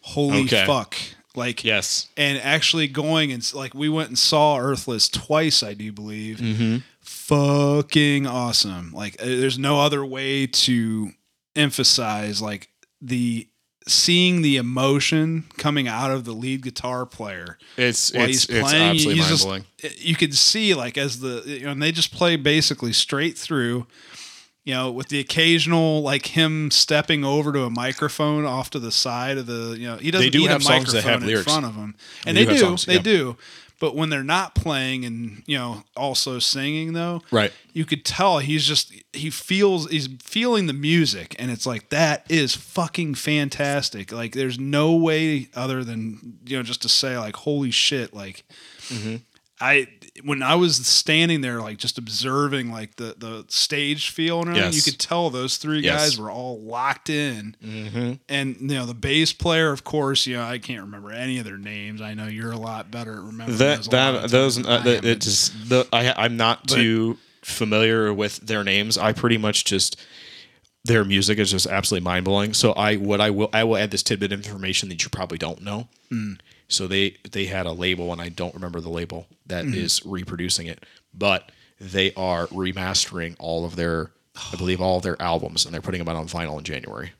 holy Okay. fuck. Like Yes. and actually going and like we went and saw Earthless twice, I do believe. Mm-hmm. Fucking awesome. Like uh, there's no other way to emphasize like the seeing the emotion coming out of the lead guitar player It's while it's, he's it's playing. absolutely he's mind just, blowing. you could see like as the you know, and they just play basically straight through. You know, with the occasional like him stepping over to a microphone off to the side of the you know he doesn't do need have a microphone have in lyrics. front of him, and They they, do do songs, they yeah. do. But when they're not playing and you know also singing though, Right. you could tell he's just he feels he's feeling the music and it's like that is fucking fantastic like there's no way other than you know just to say like holy shit like mm-hmm. i when i was standing there like just observing like the the stage feel and everything, Yes. you could tell those three Yes. guys were all locked in and you know the bass player of course you know i can't remember any of their names i know you're a lot better at remembering that those a lot of that those uh, I'm it just the I I'm not too familiar with their names. I pretty much just their music is just absolutely mind blowing. So I what I will I will add this tidbit of information that you probably don't know. Hmm. So they they had a label and I don't remember the label that is Hmm. reproducing it, but they are remastering all of their I believe all of their albums and they're putting them out on vinyl in January.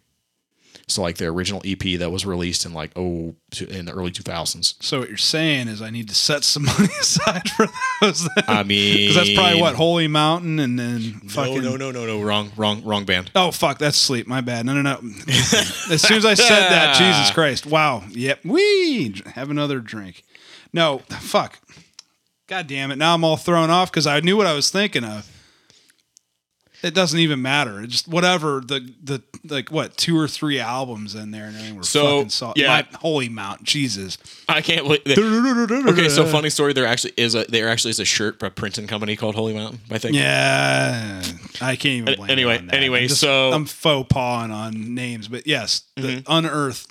So like their original EP that was released in like oh in the early 2000s. So what you're saying is I need to set some money aside for those. I mean, because that's probably what Holy Mountain and then fucking. No, no, no, no, no. Wrong, wrong, wrong band. Oh fuck, that's Sleep. My bad. No, no, no. as soon as I said that, Jesus Christ! Wow. Yep. We have another drink. No, fuck. God damn it! Now I'm all thrown off because I knew what I was thinking of. It doesn't even matter. It just whatever the the like what two or three albums in there and everything were So, fucking solid. yeah. My, Holy Mountain, Jesus. I can't that- okay, so funny story. There actually is a there actually is a shirt by a printing company called Holy Mountain. I think. Yeah, I can't even. Blame Anyway- you on that. anyway, I'm just- so- Mm-hmm. I'm faux pawing on names, but yes, the unearthed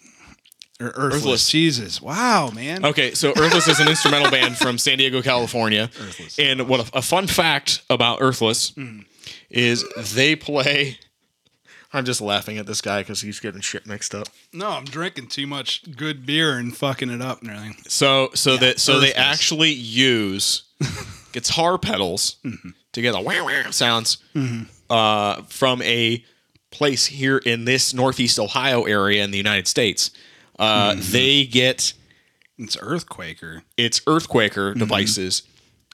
or earthless. Earthless. Jesus, wow, man. Okay, so Earthless is an instrumental band from San Diego, California. Earthless. And what a, a fun fact about Earthless Mm. Is they play. I'm just laughing at this guy because he's getting shit mixed up. No, I'm drinking too much good beer and fucking it up and everything. So so that so they Earthless. actually use guitar pedals Mm-hmm. to get the wah wah sounds uh, from a place here in this Northeast Ohio area in the United States. Uh, Mm-hmm. They get It's Earthquaker. its Earthquaker devices,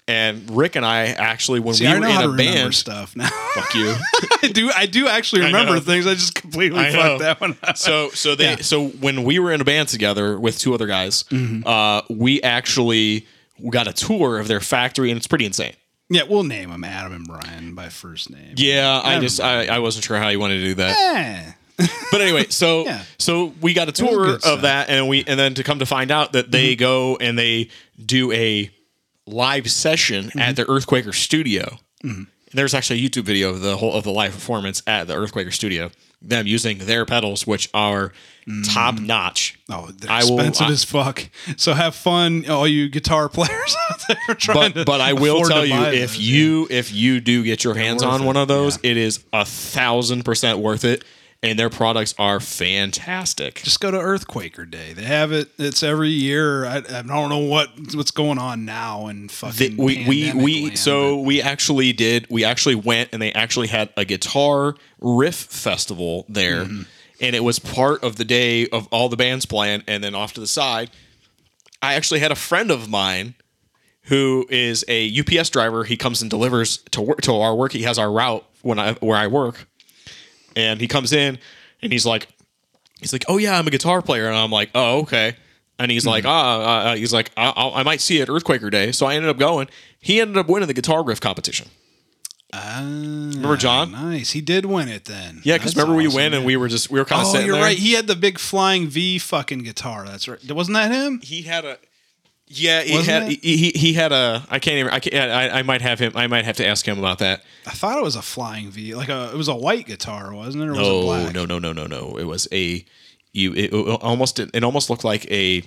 and Rick and I actually when See, we I were know in a band. stuff now. Fuck you. I do. I do actually remember know. things. I just completely I know. fucked that one up. so so they Yeah. so when we were in a band together with two other guys, Mm-hmm. uh, we actually got a tour of their factory, and it's pretty insane. Yeah, we'll name them Adam and Brian by first name. Yeah, I just I, I wasn't sure how you wanted to do that. Eh. But anyway, so Yeah. so we got a tour good of stuff. Mm-hmm. that, and we and then to come to find out that they go and they do a live session Mm-hmm. at the Earthquaker studio. There's actually a YouTube video of the whole of the live performance at the Earthquaker studio. Them using their pedals, which are top notch. Oh, they're I will- expensive I- as fuck. So have fun, all you guitar players out there trying to. But but I will tell you if those, you if you do get your hands on it, one of those, yeah. it is a thousand percent worth it. And their products are fantastic. just go to Earthquaker Day. They have it. It's every year. I, I don't know what what's going on now and The- fucking. we we we land, so we actually did we actually went and they actually had a guitar riff festival there Mm-hmm. and it was part of the day of all the bands playing and then off to the side i actually had a friend of mine who is a ups driver he comes and delivers to work to our work he has our route when i where i work and he comes in and he's like he's like oh yeah i'm a guitar player and i'm like oh okay and he's like, ah, uh, he's like, I, I'll, might see you at Earthquaker Day. So I ended up going. He ended up winning the guitar riff competition. Ah, Remember John? Nice. He did win it then. Yeah, because remember we awesome, went and we were just we were kind of Oh, sitting you're there. right. He had the big flying V fucking guitar. That's right. Wasn't that him? He had a. Yeah, he Wasn't had it? he, he had a. I can't even. I can't. I, I might have him. I might have to ask him about that. I thought it was a flying V. Like a, it was a white guitar, wasn't it? Or was it No, black? no, no, no, no, no. It was a. You it, it almost it almost looked like a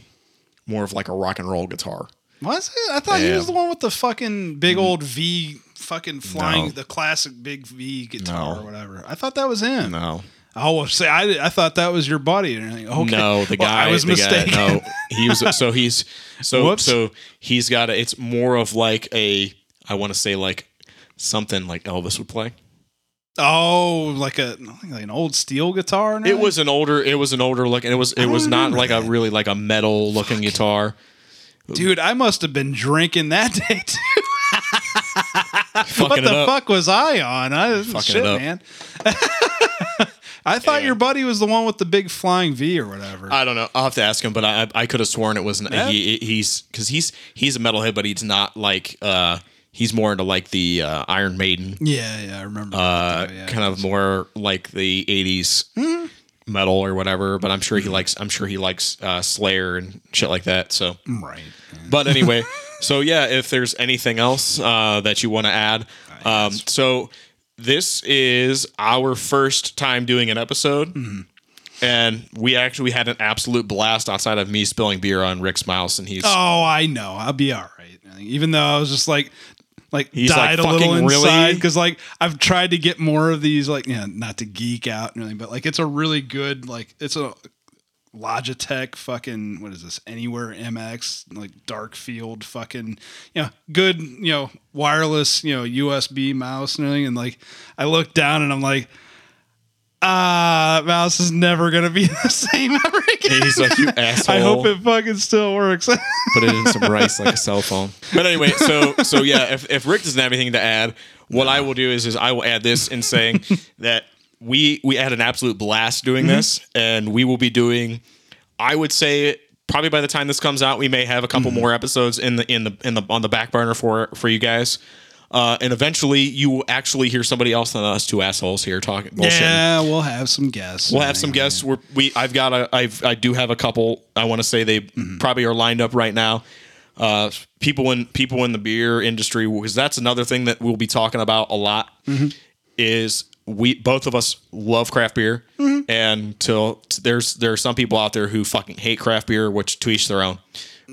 more of like a rock and roll guitar. Was it? I thought he was the one with the fucking big mm-hmm. old V, fucking flying, No. the classic big V guitar No. or whatever. I thought that was him. No, Oh, well, say I, I thought that was your buddy. And everything. okay. No, the Well, guy. I was mistaken. Guy, no, he was. So he's so Whoops. so he's got a. It's more of like a. I want to say like something like Elvis would play. Oh, like a like an old steel guitar. It was an older. It was an older looking. It was. It was not like a really like a metal looking guitar. dude. I must have been drinking that day too. What the fuck was I on? I shit, man. I thought your buddy was the one with the big flying V or whatever. I don't know. I'll have to ask him, but I I could have sworn it wasn't. Yeah. He, he's because he's he's a metalhead, but he's not like uh he's more into like the uh, Iron Maiden, yeah, yeah, I remember. uh yeah. kind of more like the '80s Hmm. metal or whatever. But I'm sure he likes I'm sure he likes uh, Slayer and shit like that. So, right. but anyway, so yeah, if there's anything else uh, that you want to add, um, so this is our first time doing an episode. Mm-hmm. And we actually had an absolute blast outside of me spilling beer on Rick's mouse, and he's Oh, I know. I'll be all right. Even though I was just like, like He's died like, a little inside because like I've tried to get more of these like yeah not to geek out and everything, but like it's a really good like it's a Logitech fucking what is this Anywhere MX like dark field fucking you know good you know wireless you know USB mouse and everything and like I look down and I'm like ah mouse is never gonna be the same ever again. he's like, "You asshole." I hope it fucking still works. put it in some rice like a cell phone. But anyway, so so yeah, if, if Rick doesn't have anything to add, what I will do is is I will add this in saying that we we had an absolute blast doing this, and we will be doing. I would say probably by the time this comes out, we may have a couple more episodes in the in the in the on the back burner for for you guys. Uh, and eventually, you will actually hear somebody else than us two assholes here talking bullshit. Yeah, we'll have some guests. We'll have some guests. We're, we I've got a I've I do have a couple. I want to say they probably are lined up right now. Uh, people in people in the beer industry because that's another thing that we'll be talking about a lot. Is we both of us love craft beer, and till there's there are some people out there who fucking hate craft beer, which to each their own.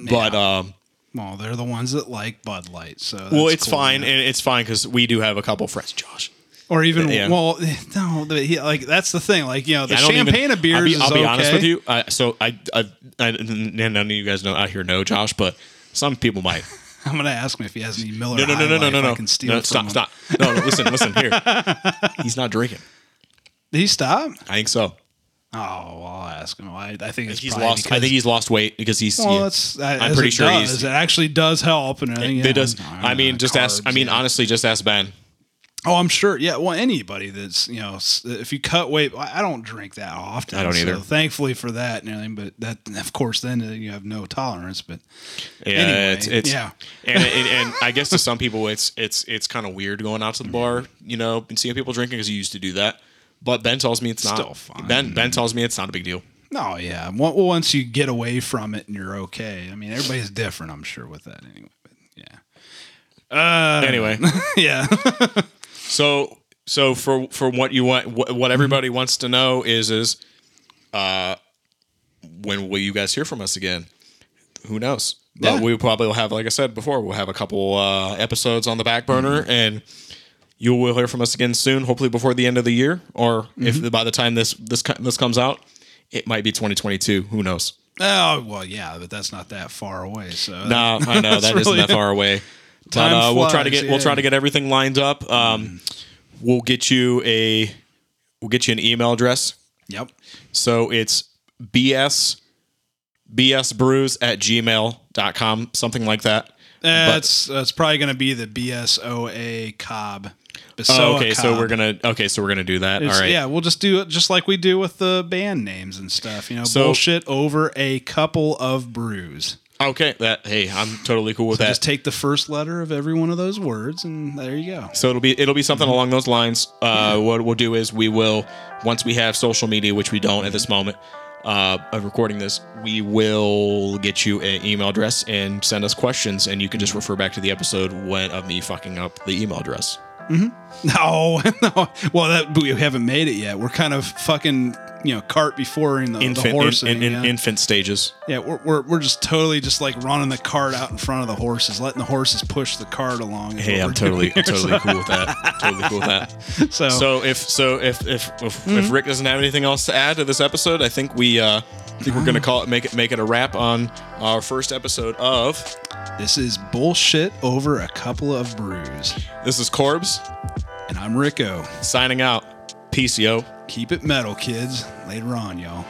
But um, Well, they're the ones that like Bud Light, so well, it's cool, fine, yeah. and it's fine because we do have a couple friends, Josh. Or even Yeah. well, no, he, like that's the thing. Like you know, the even- champagne of beers I'll be, I'll be okay. honest with you. I, so I, I, I, and none of you guys know out here know Josh, but some people might. I'm gonna ask him if he has any Miller. No, no, no, no, no, no, no. I can steal no stop, him. stop. No, no, listen, listen here. He's not drinking. Did he stop? I think so. Oh, well, I'll ask him. I, I think it's He's lost. I think he's lost weight because he's. Well, yeah. that's uh, I'm pretty it sure does. he's- It actually does help, and everything. it yeah. does. I'm I mean, on just ask. I mean, yeah. honestly, just ask Ben. Oh, I'm sure. Yeah. Well, anybody that's you know, if you cut weight, I don't drink that often. I don't either. So thankfully for that and everything, but that of course then uh, you have no tolerance. But Yeah, Anyway, it's, it's yeah. and, and and I guess to some people it's it's it's kind of weird going out to the bar, you know, and seeing people drinking because you used to do that. But Ben tells me it's not. Still fine. Ben Ben tells me it's not a big deal. no, yeah. Well, once you get away from it and you're okay. I mean, everybody's different. I'm sure with that anyway. But yeah. Uh, Anyway, yeah. so so for for what you want, what, what everybody wants to know is is, uh, when will you guys hear from us again? Who knows? But Yeah. we probably will have, like I said before, we'll have a couple uh, episodes on the back burner, and you will hear from us again soon. Hopefully before the end of the year, or if by the time this this this comes out, it might be 2022. Who knows? oh well, yeah, but that's not that far away. So No, I know that not that far away. But uh, we'll try to get we'll try to get everything lined up. Um, we'll get you a we'll get you an email address. Yep. So it's bs bsbrews at gmail.com, something like that. That's that's probably going to be the BSOA Cobb. Oh, okay, so Cobb. we're gonna okay, so we're gonna do that. It's- All right. Yeah, we'll just do it just like we do with the band names and stuff. You know, So- bullshit over a couple of brews. Okay, that hey, I'm totally cool with that. Just take the first letter of every one of those words, and there you go. So it'll be it'll be something along those lines. Uh, what we'll do is we will once we have social media, which we don't at this moment uh, of recording this, we will get you an email address and send us questions, and you can just refer back to the episode when of me fucking up the email address. No, no. Well, that we haven't made it yet. We're kind of fucking you know cart before in the, the Infant horse. in, in, in, yeah. infant stages. yeah, we're, we're we're just totally just like running the cart out in front of the horses, letting the horses push the cart along. Hey, I'm totally I'm totally cool with that. Totally cool with that. So, So if so if if if, Mm-hmm. if Rick doesn't have anything else to add to this episode, I think we uh I think we're gonna call it make it make it a wrap on our first episode of this is bullshit over a couple of brews, This is Korbs. and I'm I'm Rick-O. Signing out. Peace, yo. Keep it metal, kids. Later on, y'all.